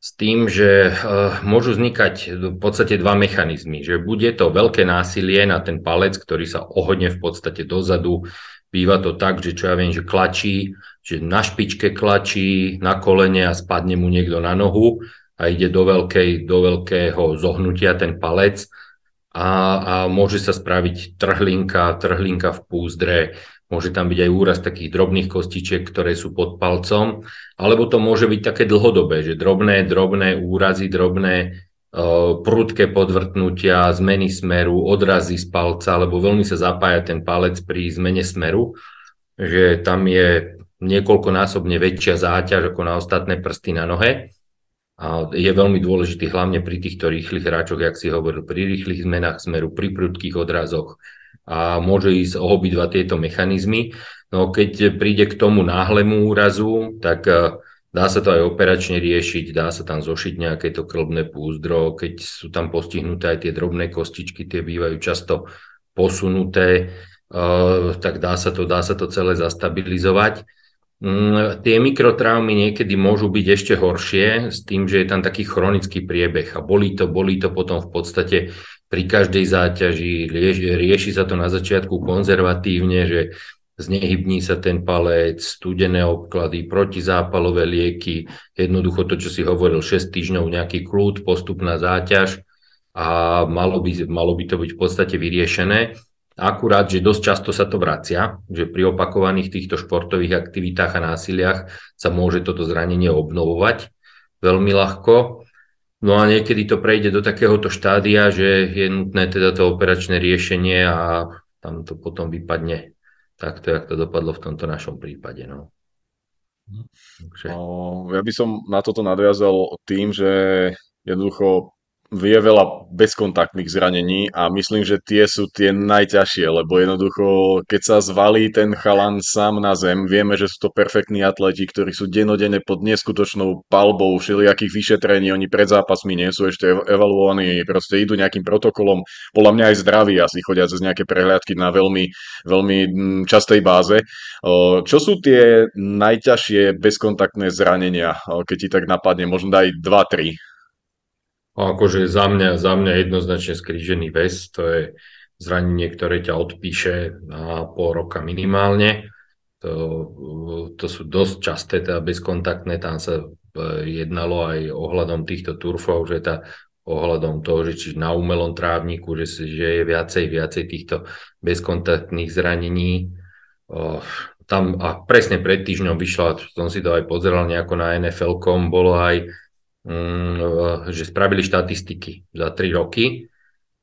S tým, že uh, môžu vznikať v podstate dva mechanizmy. Že bude to veľké násilie na ten palec, ktorý sa ohodne v podstate dozadu. Býva to tak, že čo ja viem, že klačí, že na špičke klačí, na kolene a spadne mu niekto na nohu a ide do, veľkej, do veľkého zohnutia ten palec a, a môže sa spraviť trhlinka, trhlinka v púzdre, Môže tam byť aj úraz takých drobných kostičiek, ktoré sú pod palcom, alebo to môže byť také dlhodobé, že drobné, drobné úrazy, drobné uh, prudké podvrtnutia, zmeny smeru, odrazy z palca, alebo veľmi sa zapája ten palec pri zmene smeru, že tam je niekoľkonásobne väčšia záťaž ako na ostatné prsty na nohe. A je veľmi dôležitý hlavne pri týchto rýchlych hráčoch, jak si hovoril, pri rýchlych zmenách smeru, pri prudkých odrazoch, a môže ísť o obidva tieto mechanizmy. No keď príde k tomu náhlemu úrazu, tak e, dá sa to aj operačne riešiť, dá sa tam zošiť nejaké to klbné púzdro, keď sú tam postihnuté aj tie drobné kostičky, tie bývajú často posunuté, e, tak dá sa to, dá sa to celé zastabilizovať. Mm, tie mikrotraumy niekedy môžu byť ešte horšie s tým, že je tam taký chronický priebeh a bolí to, bolí to potom v podstate pri každej záťaži, rieši, sa to na začiatku konzervatívne, že znehybní sa ten palec, studené obklady, protizápalové lieky, jednoducho to, čo si hovoril, 6 týždňov nejaký kľud, postupná záťaž a malo by, malo by to byť v podstate vyriešené. Akurát, že dosť často sa to vracia, že pri opakovaných týchto športových aktivitách a násiliach sa môže toto zranenie obnovovať veľmi ľahko. No a niekedy to prejde do takéhoto štádia, že je nutné teda to operačné riešenie a tam to potom vypadne takto, jak to dopadlo v tomto našom prípade. No. Takže... No, ja by som na toto nadviazal tým, že jednoducho vie veľa bezkontaktných zranení a myslím, že tie sú tie najťažšie, lebo jednoducho, keď sa zvalí ten chalan sám na zem, vieme, že sú to perfektní atleti, ktorí sú denodene pod neskutočnou palbou všelijakých vyšetrení, oni pred zápasmi nie sú ešte evaluovaní, proste idú nejakým protokolom, podľa mňa aj zdraví asi chodia cez nejaké prehliadky na veľmi, veľmi mm, častej báze. Čo sú tie najťažšie bezkontaktné zranenia, keď ti tak napadne, možno daj 2-3? Akože za mňa, za mňa jednoznačne skrížený väz, to je zranenie, ktoré ťa odpíše na pol roka minimálne. To, to sú dosť časté, teda bezkontaktné, tam sa e, jednalo aj ohľadom týchto turfov, že tá ohľadom toho, že či na umelom trávniku, že, že je viacej, viacej týchto bezkontaktných zranení. Oh, tam a presne pred týždňom vyšla, som si to aj pozeral nejako na NFL.com, bolo aj že spravili štatistiky za 3 roky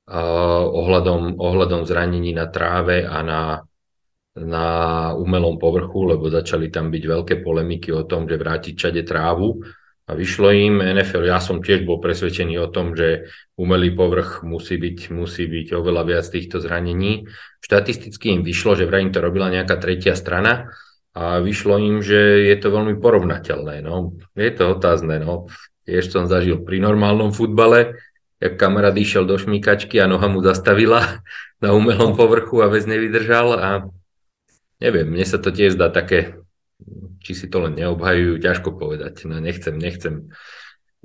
ohľadom, ohľadom zranení na tráve a na, na umelom povrchu, lebo začali tam byť veľké polemiky o tom, že vrátiť čade trávu a vyšlo im NFL. Ja som tiež bol presvedčený o tom, že umelý povrch musí byť, musí byť oveľa viac týchto zranení. Štatisticky im vyšlo, že vraj im to robila nejaká tretia strana a vyšlo im, že je to veľmi porovnateľné. No. Je to otázne. No. Tiež som zažil pri normálnom futbale, jak kamarát išiel do šmíkačky a noha mu zastavila na umelom povrchu a vec nevydržal a neviem, mne sa to tiež zdá také, či si to len neobhajujú, ťažko povedať. No nechcem, nechcem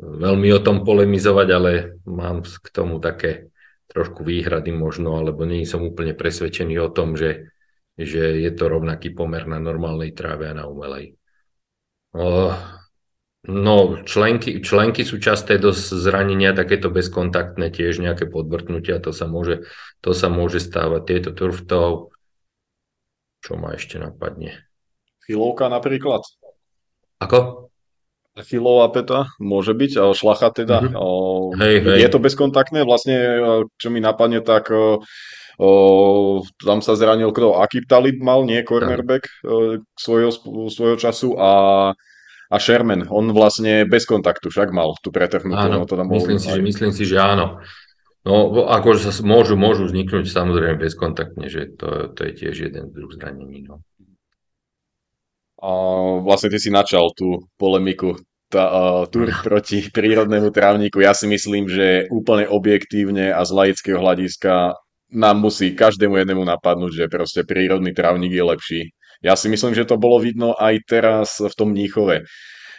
veľmi o tom polemizovať, ale mám k tomu také trošku výhrady možno, alebo nie som úplne presvedčený o tom, že, že je to rovnaký pomer na normálnej tráve a na umelej. Oh, No, členky, členky sú časté dosť zranenia, takéto bezkontaktné tiež nejaké podvrtnutia, to sa môže, to sa môže stávať. Tieto turftov, čo ma ešte napadne? Filovka napríklad. Ako? Filová peta môže byť, ale šlacha teda. Mm-hmm. O, hej, hej. Je to bezkontaktné, vlastne čo mi napadne, tak o, o, tam sa zranil kto? Akip Talib mal, nie cornerback o, svojho, svojho času a a Sherman, on vlastne bez kontaktu však mal tú pretrhnutú. Áno, no, to tam myslím, si, že, myslím si, že áno. No, akože sa môžu, môžu vzniknúť samozrejme bezkontaktne, že to, to je tiež jeden druh zranení. No. A vlastne ty si načal tú polemiku tá, uh, tur proti prírodnému trávniku. Ja si myslím, že úplne objektívne a z laického hľadiska nám musí každému jednému napadnúť, že proste prírodný trávnik je lepší ja si myslím, že to bolo vidno aj teraz v tom Mníchove.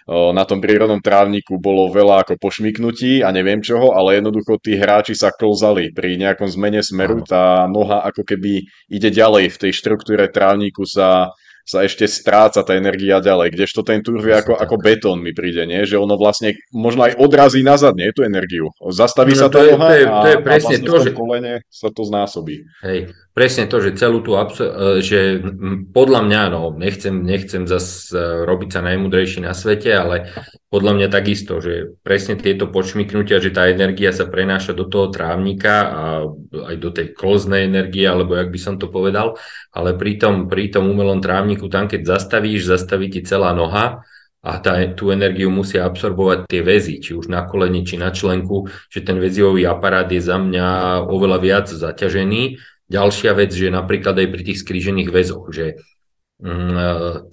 Na tom prírodnom trávniku bolo veľa ako pošmiknutí a neviem čoho, ale jednoducho tí hráči sa klzali. Pri nejakom zmene smeru tá noha ako keby ide ďalej. V tej štruktúre trávniku sa sa ešte stráca tá energia ďalej, kdežto ten turf je ako, ako betón mi príde, nie? že ono vlastne možno aj odrazí nazad, nie, tú energiu. Zastaví no, sa tá noha to je, to je presne a vlastne to, že... kolene sa to znásobí. Hej, presne to, že celú tú, abs- e, že podľa mňa, no, nechcem, nechcem zase robiť sa najmudrejší na svete, ale podľa mňa takisto, že presne tieto počmiknutia, že tá energia sa prenáša do toho trávnika a aj do tej kloznej energie, alebo jak by som to povedal, ale pri tom, pri tom umelom trávniku, tam keď zastavíš, zastaví ti celá noha a tá, tú energiu musia absorbovať tie väzy, či už na koleni, či na členku, že ten väziový aparát je za mňa oveľa viac zaťažený. Ďalšia vec, že napríklad aj pri tých skrížených väzoch, že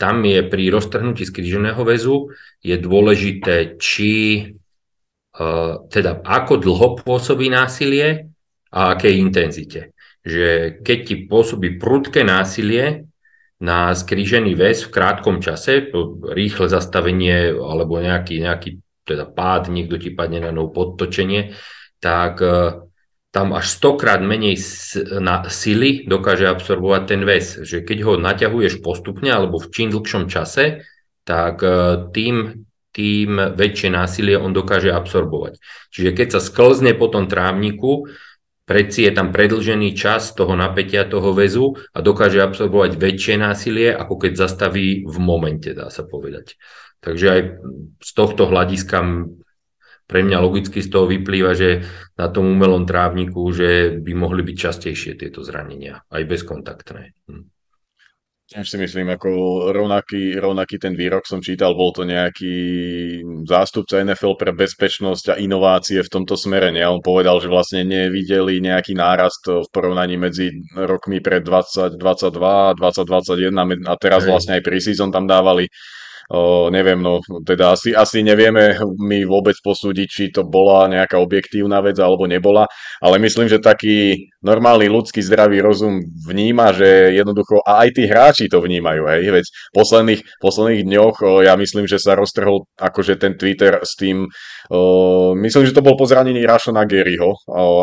tam je pri roztrhnutí skríženého väzu je dôležité, či e, teda ako dlho pôsobí násilie a akej intenzite. Že keď ti pôsobí prudké násilie na skrížený väz v krátkom čase, rýchle zastavenie alebo nejaký, nejaký teda pád, niekto ti padne na nohu podtočenie, tak e, tam až stokrát menej na sily dokáže absorbovať ten väz. Že keď ho naťahuješ postupne alebo v čím dlhšom čase, tak e, tým, tým väčšie násilie on dokáže absorbovať. Čiže keď sa sklzne po tom trávniku, predsi je tam predlžený čas toho napätia toho väzu a dokáže absorbovať väčšie násilie, ako keď zastaví v momente, dá sa povedať. Takže aj z tohto hľadiska pre mňa logicky z toho vyplýva, že na tom umelom trávniku, že by mohli byť častejšie tieto zranenia, aj bezkontaktné. Hm. Tiež si myslím, ako rovnaký, rovnaký ten výrok som čítal, bol to nejaký zástupca NFL pre bezpečnosť a inovácie v tomto smere. Nie? On povedal, že vlastne nevideli nejaký nárast v porovnaní medzi rokmi pred 2022 a 2021 a teraz vlastne aj pre season tam dávali O, neviem, no teda asi, asi nevieme my vôbec posúdiť, či to bola nejaká objektívna vec alebo nebola, ale myslím, že taký normálny ľudský zdravý rozum vníma, že jednoducho, a aj tí hráči to vnímajú, hej, veď v posledných, posledných dňoch o, ja myslím, že sa roztrhol akože ten Twitter s tým, o, myslím, že to bol po zranení Rašona Garyho,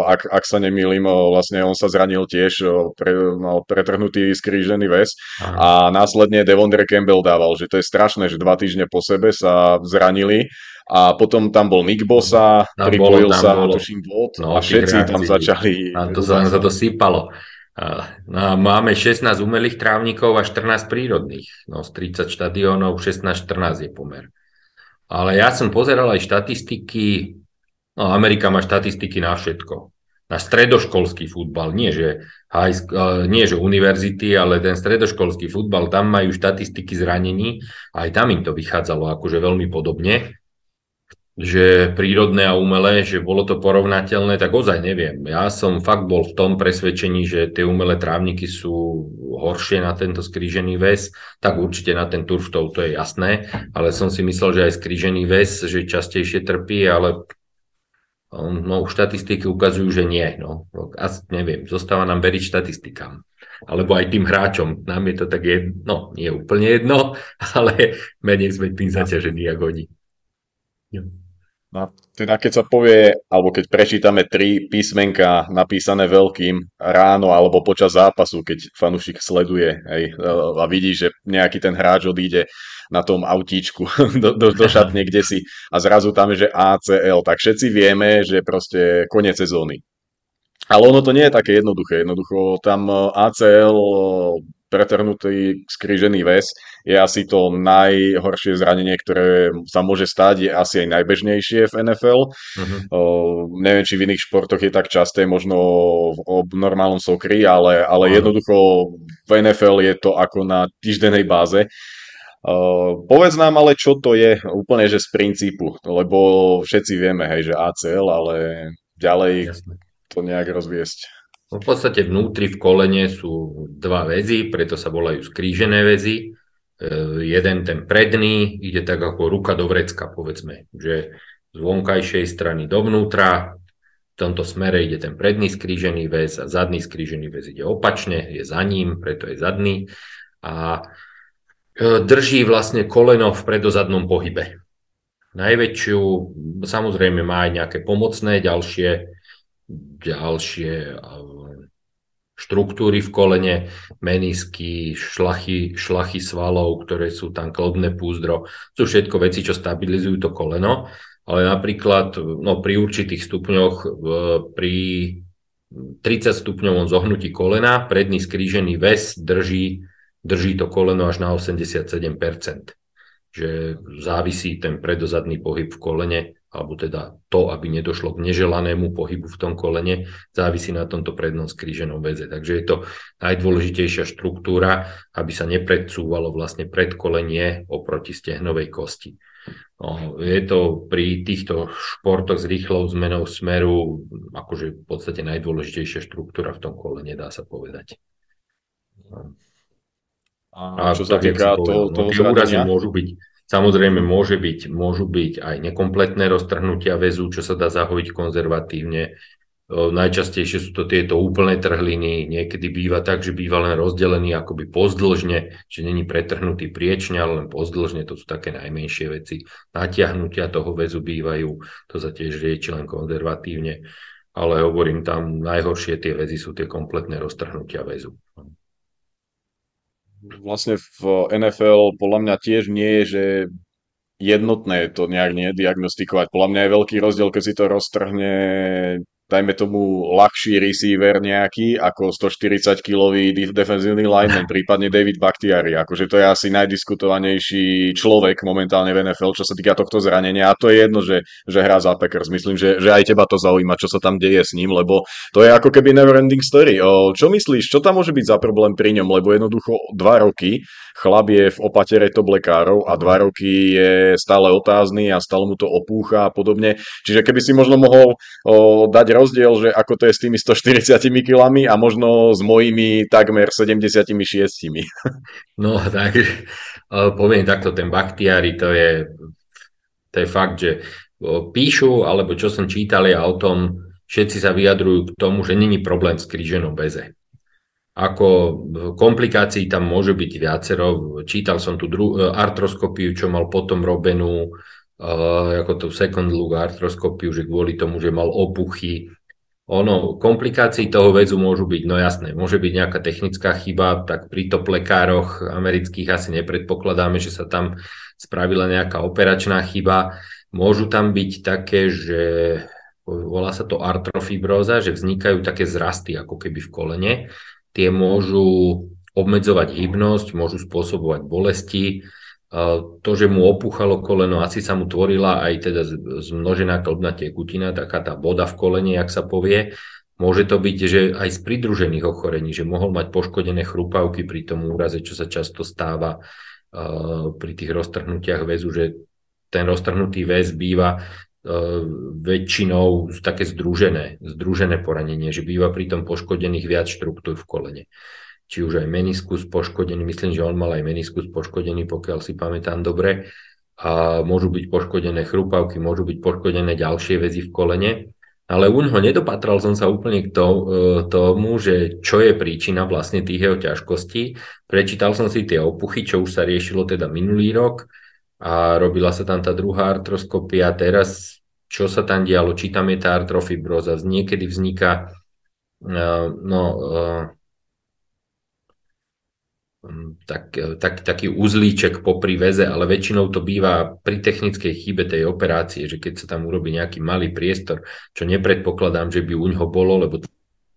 ak, ak sa nemýlim, vlastne on sa zranil tiež, pre, mal pretrhnutý skrížený väz a následne Devondre Campbell dával, že to je strašné, že dva týždne po sebe sa zranili a potom tam bol Nick Bosa, pripojil sa, bolo. tuším, Vod no, a všetci tam začali... A to sa, sa to sypalo. No, máme 16 umelých trávnikov a 14 prírodných. No, z 30 štadiónov 16-14 je pomer. Ale ja som pozeral aj štatistiky, no Amerika má štatistiky na všetko. Na stredoškolský futbal, nie že, high, nie že univerzity, ale ten stredoškolský futbal, tam majú štatistiky zranení, aj tam im to vychádzalo akože veľmi podobne že prírodné a umelé, že bolo to porovnateľné, tak ozaj neviem. Ja som fakt bol v tom presvedčení, že tie umelé trávniky sú horšie na tento skrížený väz, tak určite na ten turf to, to je jasné, ale som si myslel, že aj skrížený väz, že častejšie trpí, ale no, štatistiky ukazujú, že nie. No. Asi neviem, zostáva nám veriť štatistikám. Alebo aj tým hráčom. Nám je to tak jedno, no, nie úplne jedno, ale menej sme tým zaťažení ako oni. No, teda keď sa povie, alebo keď prečítame tri písmenka napísané veľkým ráno alebo počas zápasu, keď fanúšik sleduje hej, a vidí, že nejaký ten hráč odíde na tom autíčku do, do, do šatne kde si a zrazu tam je, že ACL, tak všetci vieme, že proste koniec sezóny. Ale ono to nie je také jednoduché. Jednoducho tam ACL pretrhnutý skrížený väz je asi to najhoršie zranenie, ktoré sa môže stať, je asi aj najbežnejšie v NFL. Mhm. Uh, neviem, či v iných športoch je tak časté, možno v, v normálnom sokri, ale, ale jednoducho v NFL je to ako na týždenej báze. Uh, povedz nám ale, čo to je úplne, že z princípu, lebo všetci vieme, hej, že ACL, ale ďalej Jasne. to nejak rozviesť. No v podstate vnútri v kolene sú dva väzy, preto sa volajú skrížené väzy. E, jeden ten predný ide tak ako ruka do vrecka, povedzme, že z vonkajšej strany dovnútra, v tomto smere ide ten predný skrížený väz a zadný skrížený väz ide opačne, je za ním, preto je zadný a drží vlastne koleno v predozadnom pohybe. Najväčšiu, samozrejme má aj nejaké pomocné ďalšie, ďalšie štruktúry v kolene, menisky, šlachy, šlachy svalov, ktoré sú tam klobné púzdro. Sú všetko veci, čo stabilizujú to koleno, ale napríklad no, pri určitých stupňoch, pri 30 stupňovom zohnutí kolena, predný skrížený väz drží, drží to koleno až na 87%. Že závisí ten predozadný pohyb v kolene alebo teda to, aby nedošlo k neželanému pohybu v tom kolene, závisí na tomto prednom skríženom väze. Takže je to najdôležitejšia štruktúra, aby sa nepredsúvalo vlastne predkolenie oproti stehnovej kosti. No, je to pri týchto športoch s rýchlou zmenou smeru akože v podstate najdôležitejšia štruktúra v tom kolene, dá sa povedať. A, a čo sa týka toho, toho no, úrazy môžu byť Samozrejme môže byť, môžu byť aj nekompletné roztrhnutia väzu, čo sa dá zahojiť konzervatívne. Najčastejšie sú to tieto úplné trhliny, niekedy býva tak, že býva len rozdelený akoby pozdĺžne, že není pretrhnutý priečne, ale len pozdĺžne, to sú také najmenšie veci. Natiahnutia toho väzu bývajú, to sa tiež rieči len konzervatívne, ale hovorím tam, najhoršie tie väzy sú tie kompletné roztrhnutia väzu vlastne v NFL podľa mňa tiež nie je, že jednotné to nejak nediagnostikovať. Podľa mňa je veľký rozdiel, keď si to roztrhne dajme tomu ľahší receiver nejaký ako 140-kilový defenzívny lineman, prípadne David Bakhtiari. Akože to je asi najdiskutovanejší človek momentálne v NFL, čo sa týka tohto zranenia. A to je jedno, že, že hrá za Packers. Myslím, že, že aj teba to zaujíma, čo sa tam deje s ním, lebo to je ako keby never ending story. O, čo myslíš, čo tam môže byť za problém pri ňom? Lebo jednoducho dva roky chlap je v opatere to blekárov a dva roky je stále otázny a stále mu to opúcha a podobne. Čiže keby si možno mohol o, dať rozdiel, že ako to je s tými 140 kilami a možno s mojimi takmer 76. No, tak poviem takto, ten Bakhtiari, to je, to je fakt, že píšu, alebo čo som čítal ja o tom, všetci sa vyjadrujú k tomu, že není problém s kríženou beze. Ako komplikácií tam môže byť viacero. Čítal som tu dru- artroskopiu, čo mal potom robenú, ako tú second look artroskopiu, že kvôli tomu, že mal opuchy. Ono, komplikácií toho väzu môžu byť, no jasné, môže byť nejaká technická chyba, tak pri top lekároch amerických asi nepredpokladáme, že sa tam spravila nejaká operačná chyba. Môžu tam byť také, že volá sa to artrofibróza, že vznikajú také zrasty ako keby v kolene. Tie môžu obmedzovať hybnosť, môžu spôsobovať bolesti. To, že mu opúchalo koleno, asi sa mu tvorila aj teda zmnožená klbná tekutina, taká tá voda v kolene, jak sa povie. Môže to byť, že aj z pridružených ochorení, že mohol mať poškodené chrupavky pri tom úraze, čo sa často stáva pri tých roztrhnutiach väzu, že ten roztrhnutý väz býva väčšinou také združené, združené poranenie, že býva pri tom poškodených viac štruktúr v kolene. Či už aj meniskus poškodený, myslím, že on mal aj meniskus poškodený, pokiaľ si pamätám dobre, a môžu byť poškodené chrupavky, môžu byť poškodené ďalšie väzy v kolene, ale u ňoho nedopatral som sa úplne k e, tomu, že čo je príčina vlastne tých jeho ťažkostí. Prečítal som si tie opuchy, čo už sa riešilo teda minulý rok, a robila sa tam tá druhá artroskopia. Teraz, čo sa tam dialo, či tam je tá artrofibroza, niekedy vzniká uh, no, uh, tak, tak, taký uzlíček po príveze, ale väčšinou to býva pri technickej chybe tej operácie, že keď sa tam urobí nejaký malý priestor, čo nepredpokladám, že by u ňoho bolo, lebo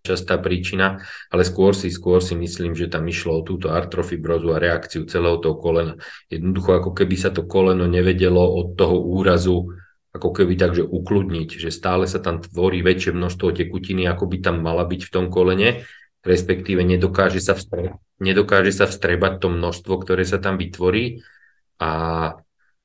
častá príčina, ale skôr si, skôr si myslím, že tam išlo o túto artrofibrozu a reakciu celého toho kolena. Jednoducho ako keby sa to koleno nevedelo od toho úrazu ako keby takže ukludniť, že stále sa tam tvorí väčšie množstvo tekutiny, ako by tam mala byť v tom kolene, respektíve nedokáže sa, vstre, nedokáže sa vstrebať to množstvo, ktoré sa tam vytvorí a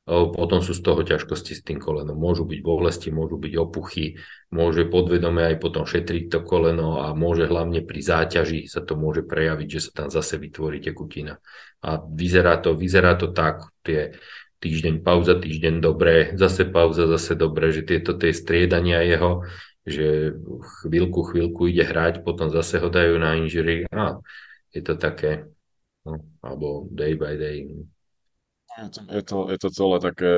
potom sú z toho ťažkosti s tým kolenom. Môžu byť bolesti, môžu byť opuchy, môže podvedome aj potom šetriť to koleno a môže hlavne pri záťaži sa to môže prejaviť, že sa tam zase vytvorí tekutina. A vyzerá to, vyzerá to tak, tie týždeň pauza, týždeň dobre, zase pauza, zase dobre, že tieto tie striedania jeho, že chvíľku, chvíľku ide hrať, potom zase ho dajú na injury a je to také, no, alebo day by day. Je to, je to celé také,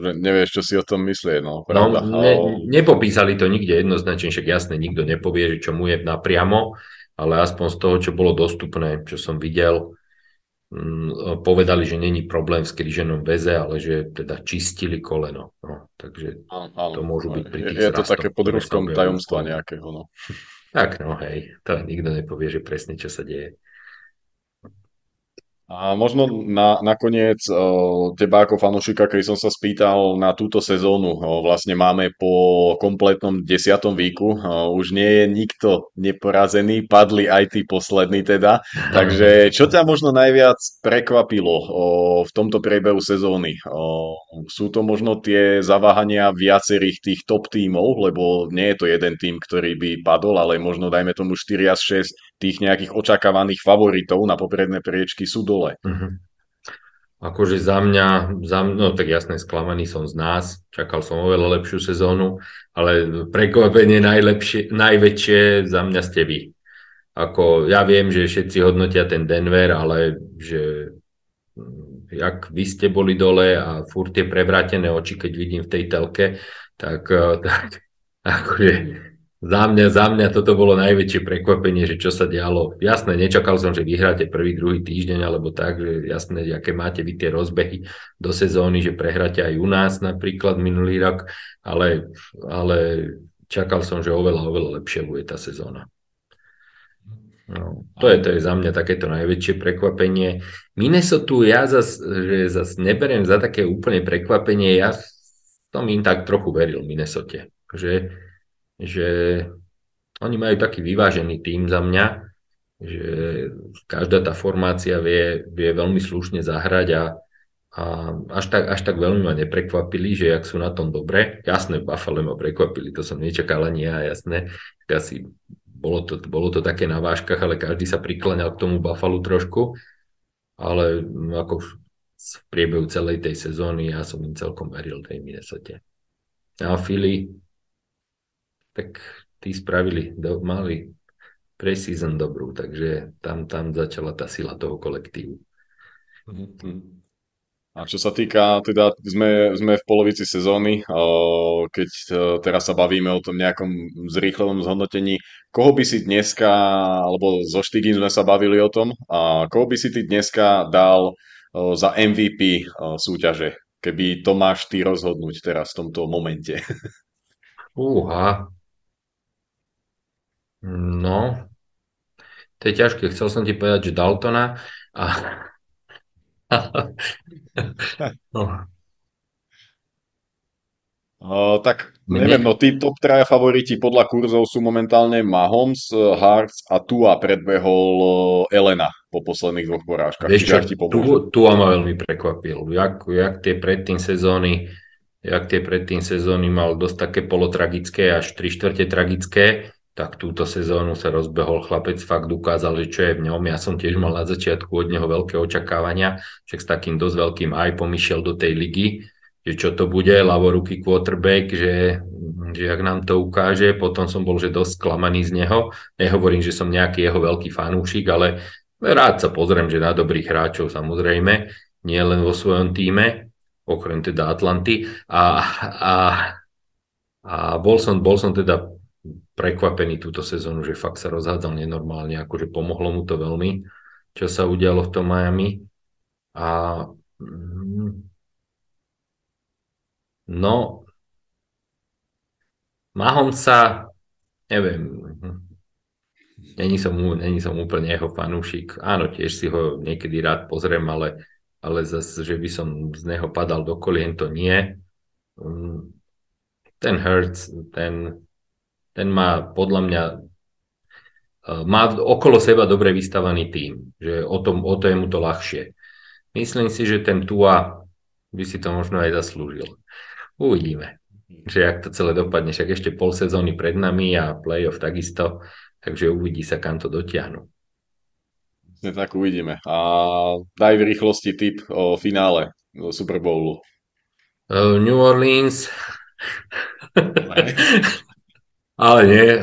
že nevieš, čo si o tom myslieť, no, pravda. No, ne, nepopísali to nikde jednoznačne, však jasne, nikto nepovie, že čo mu je napriamo, ale aspoň z toho, čo bolo dostupné, čo som videl, mm, povedali, že není problém s kríženom väze, ale že teda čistili koleno. No, takže to môžu byť pri tých Je to také pod rúškom tajomstva nejakého, no. Tak, no hej, to nikto nepovie, že presne čo sa deje. A možno na, nakoniec teba ako fanúšika, keď som sa spýtal na túto sezónu, vlastne máme po kompletnom desiatom výku, už nie je nikto neporazený, padli aj tí poslední teda, takže čo ťa možno najviac prekvapilo v tomto priebehu sezóny? Sú to možno tie zaváhania viacerých tých top tímov, lebo nie je to jeden tým, ktorý by padol, ale možno dajme tomu 4 až 6 tých nejakých očakávaných favoritov na popredné priečky sú dole. Uh-huh. Akože za mňa, za mňa, no tak jasne, sklamaný som z nás, čakal som oveľa lepšiu sezónu, ale prekvapenie najlepšie, najväčšie za mňa ste vy. Ako, ja viem, že všetci hodnotia ten Denver, ale že mm, jak vy ste boli dole a furt tie prevrátené oči, keď vidím v tej telke, tak, tak akože za mňa, za mňa toto bolo najväčšie prekvapenie, že čo sa dialo. Jasné, nečakal som, že vyhráte prvý, druhý týždeň, alebo tak, že jasné, aké máte vy tie rozbehy do sezóny, že prehráte aj u nás napríklad minulý rok, ale, ale čakal som, že oveľa, oveľa lepšie bude tá sezóna. No, to, je, to je za mňa takéto najväčšie prekvapenie. Minnesota ja zas, že zas neberiem za také úplne prekvapenie, ja som im tak trochu veril Minnesota. Že že oni majú taký vyvážený tým za mňa, že každá tá formácia vie, vie veľmi slušne zahrať a a až tak, až tak veľmi ma neprekvapili, že jak sú na tom dobre. Jasné, Buffalo ma prekvapili, to som nečakal ani ja, jasné. Asi bolo to, bolo to také na váškach, ale každý sa prikláňal k tomu Buffalo trošku. Ale ako v priebehu celej tej sezóny ja som im celkom veril tej Minnesota. A Philly, tak tí spravili, do, mali pre-season dobrú, takže tam, tam začala tá sila toho kolektívu. Mm-hmm. A čo sa týka, teda sme, sme v polovici sezóny, keď e, teraz sa bavíme o tom nejakom zrýchlenom zhodnotení, koho by si dneska, alebo so Štygin sme sa bavili o tom, a koho by si ty dneska dal e, za MVP e, súťaže, keby to máš ty rozhodnúť teraz v tomto momente? Uha. No, to je ťažké. Chcel som ti povedať, že Daltona a no. Uh, tak neviem, no tí top traja favoriti podľa kurzov sú momentálne Mahomes, Hartz a Tua predbehol Elena po posledných dvoch porážkach. Vieš čo, tu, Tua ma veľmi prekvapil. Jak, jak tie predtým sezóny jak tie predtým sezóny mal dosť také polotragické až 3 štvrte tragické, tak túto sezónu sa rozbehol chlapec, fakt ukázal, že čo je v ňom. Ja som tiež mal na začiatku od neho veľké očakávania, však s takým dosť veľkým aj pomyšiel do tej ligy, že čo to bude, ľavoruký quarterback, že, že ak nám to ukáže, potom som bol že dosť sklamaný z neho. Nehovorím, že som nejaký jeho veľký fanúšik, ale rád sa pozriem, že na dobrých hráčov samozrejme, nie len vo svojom týme, okrem teda Atlanty. A, a, a bol, som, bol som teda prekvapený túto sezónu, že fakt sa rozhádzal nenormálne, akože pomohlo mu to veľmi, čo sa udialo v tom Miami. A mm, no, sa, neviem, není som, není som úplne jeho fanúšik. Áno, tiež si ho niekedy rád pozriem, ale, ale zase, že by som z neho padal do kolien, to nie. Mm, ten Hurts, ten ten má podľa mňa e, má okolo seba dobre vystavaný tým, že o, tom, o to je mu to ľahšie. Myslím si, že ten Tua by si to možno aj zaslúžil. Uvidíme, že ak to celé dopadne, však ešte pol sezóny pred nami a playoff takisto, takže uvidí sa, kam to dotiahnu. Tak uvidíme. A daj v rýchlosti tip o finále Super Bowlu. Uh, New Orleans. Ale nie,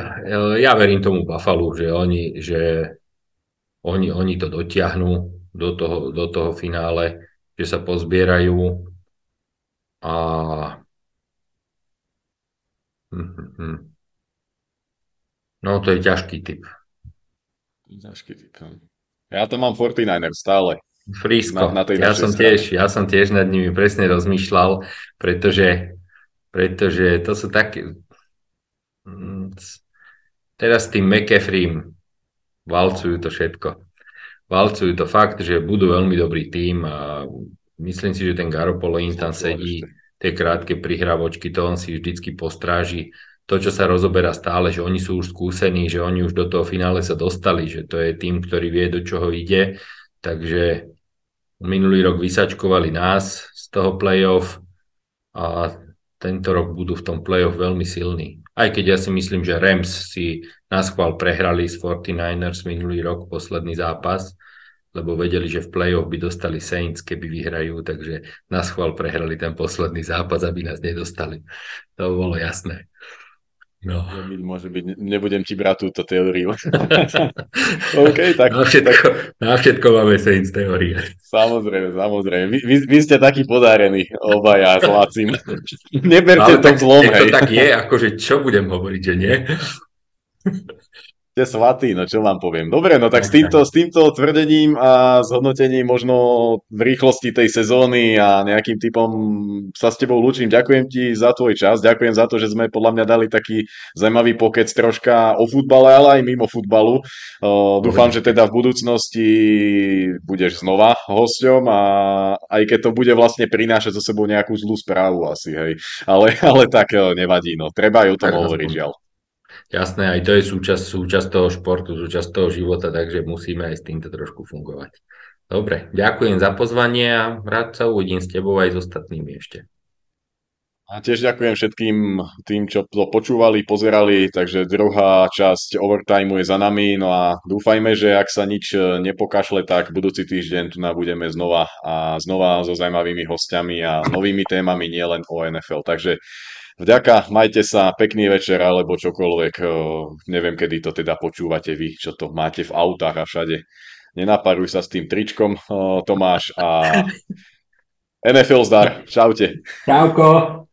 ja verím tomu Buffalo, že oni, že oni, oni to dotiahnú do toho, do toho finále, že sa pozbierajú a no to je ťažký typ. Ťažký typ. No. Ja to mám 49 stále. Frisco. Na, na ja, som tiež, ja som tiež nad nimi presne rozmýšľal, pretože, pretože to sú také, Mm, teraz tým McAfreem valcujú to všetko. Valcujú to fakt, že budú veľmi dobrý tým a myslím si, že ten Garopolo im tam sedí, tie krátke prihravočky, to on si vždycky postráži. To, čo sa rozoberá stále, že oni sú už skúsení, že oni už do toho finále sa dostali, že to je tým, ktorý vie, do čoho ide. Takže minulý rok vysačkovali nás z toho playoff a tento rok budú v tom playoff veľmi silní. Aj keď ja si myslím, že Rams si na schvál prehrali s 49ers minulý rok, posledný zápas, lebo vedeli, že v play-off by dostali Saints, keby vyhrajú, takže na schvál prehrali ten posledný zápas, aby nás nedostali. To bolo jasné. No. Môže byť, nebudem ti brať túto teóriu. OK, tak, na, všetko, tak... na všetko máme Saints teórie. Samozrejme, samozrejme. Vy, vy, vy ste takí podárení, obaja s Lacim. Neberte to zlom, hej. To tak je, akože čo budem hovoriť, že nie? ste svatí, no čo vám poviem. Dobre, no tak s týmto, s týmto tvrdením a zhodnotením možno v rýchlosti tej sezóny a nejakým typom sa s tebou lúčim. Ďakujem ti za tvoj čas, ďakujem za to, že sme podľa mňa dali taký zaujímavý pokec troška o futbale, ale aj mimo futbalu. Dúfam, že teda v budúcnosti budeš znova hosťom a aj keď to bude vlastne prinášať so sebou nejakú zlú správu asi, hej. Ale, ale tak e, nevadí, no. Treba aj o tom hovoriť, žiaľ. Jasné, aj to je súčasť, súčasť toho športu, súčasť toho života, takže musíme aj s týmto trošku fungovať. Dobre, ďakujem za pozvanie a rád sa uvidím s tebou aj s ostatnými ešte. A tiež ďakujem všetkým tým, čo to počúvali, pozerali, takže druhá časť overtimeu je za nami, no a dúfajme, že ak sa nič nepokašle, tak budúci týždeň tu budeme znova a znova so zaujímavými hostiami a novými témami, nielen o NFL. Takže vďaka, majte sa, pekný večer alebo čokoľvek, e, neviem, kedy to teda počúvate vy, čo to máte v autách a všade. Nenaparuj sa s tým tričkom, e, Tomáš, a NFL zdar. Čaute. Čauko.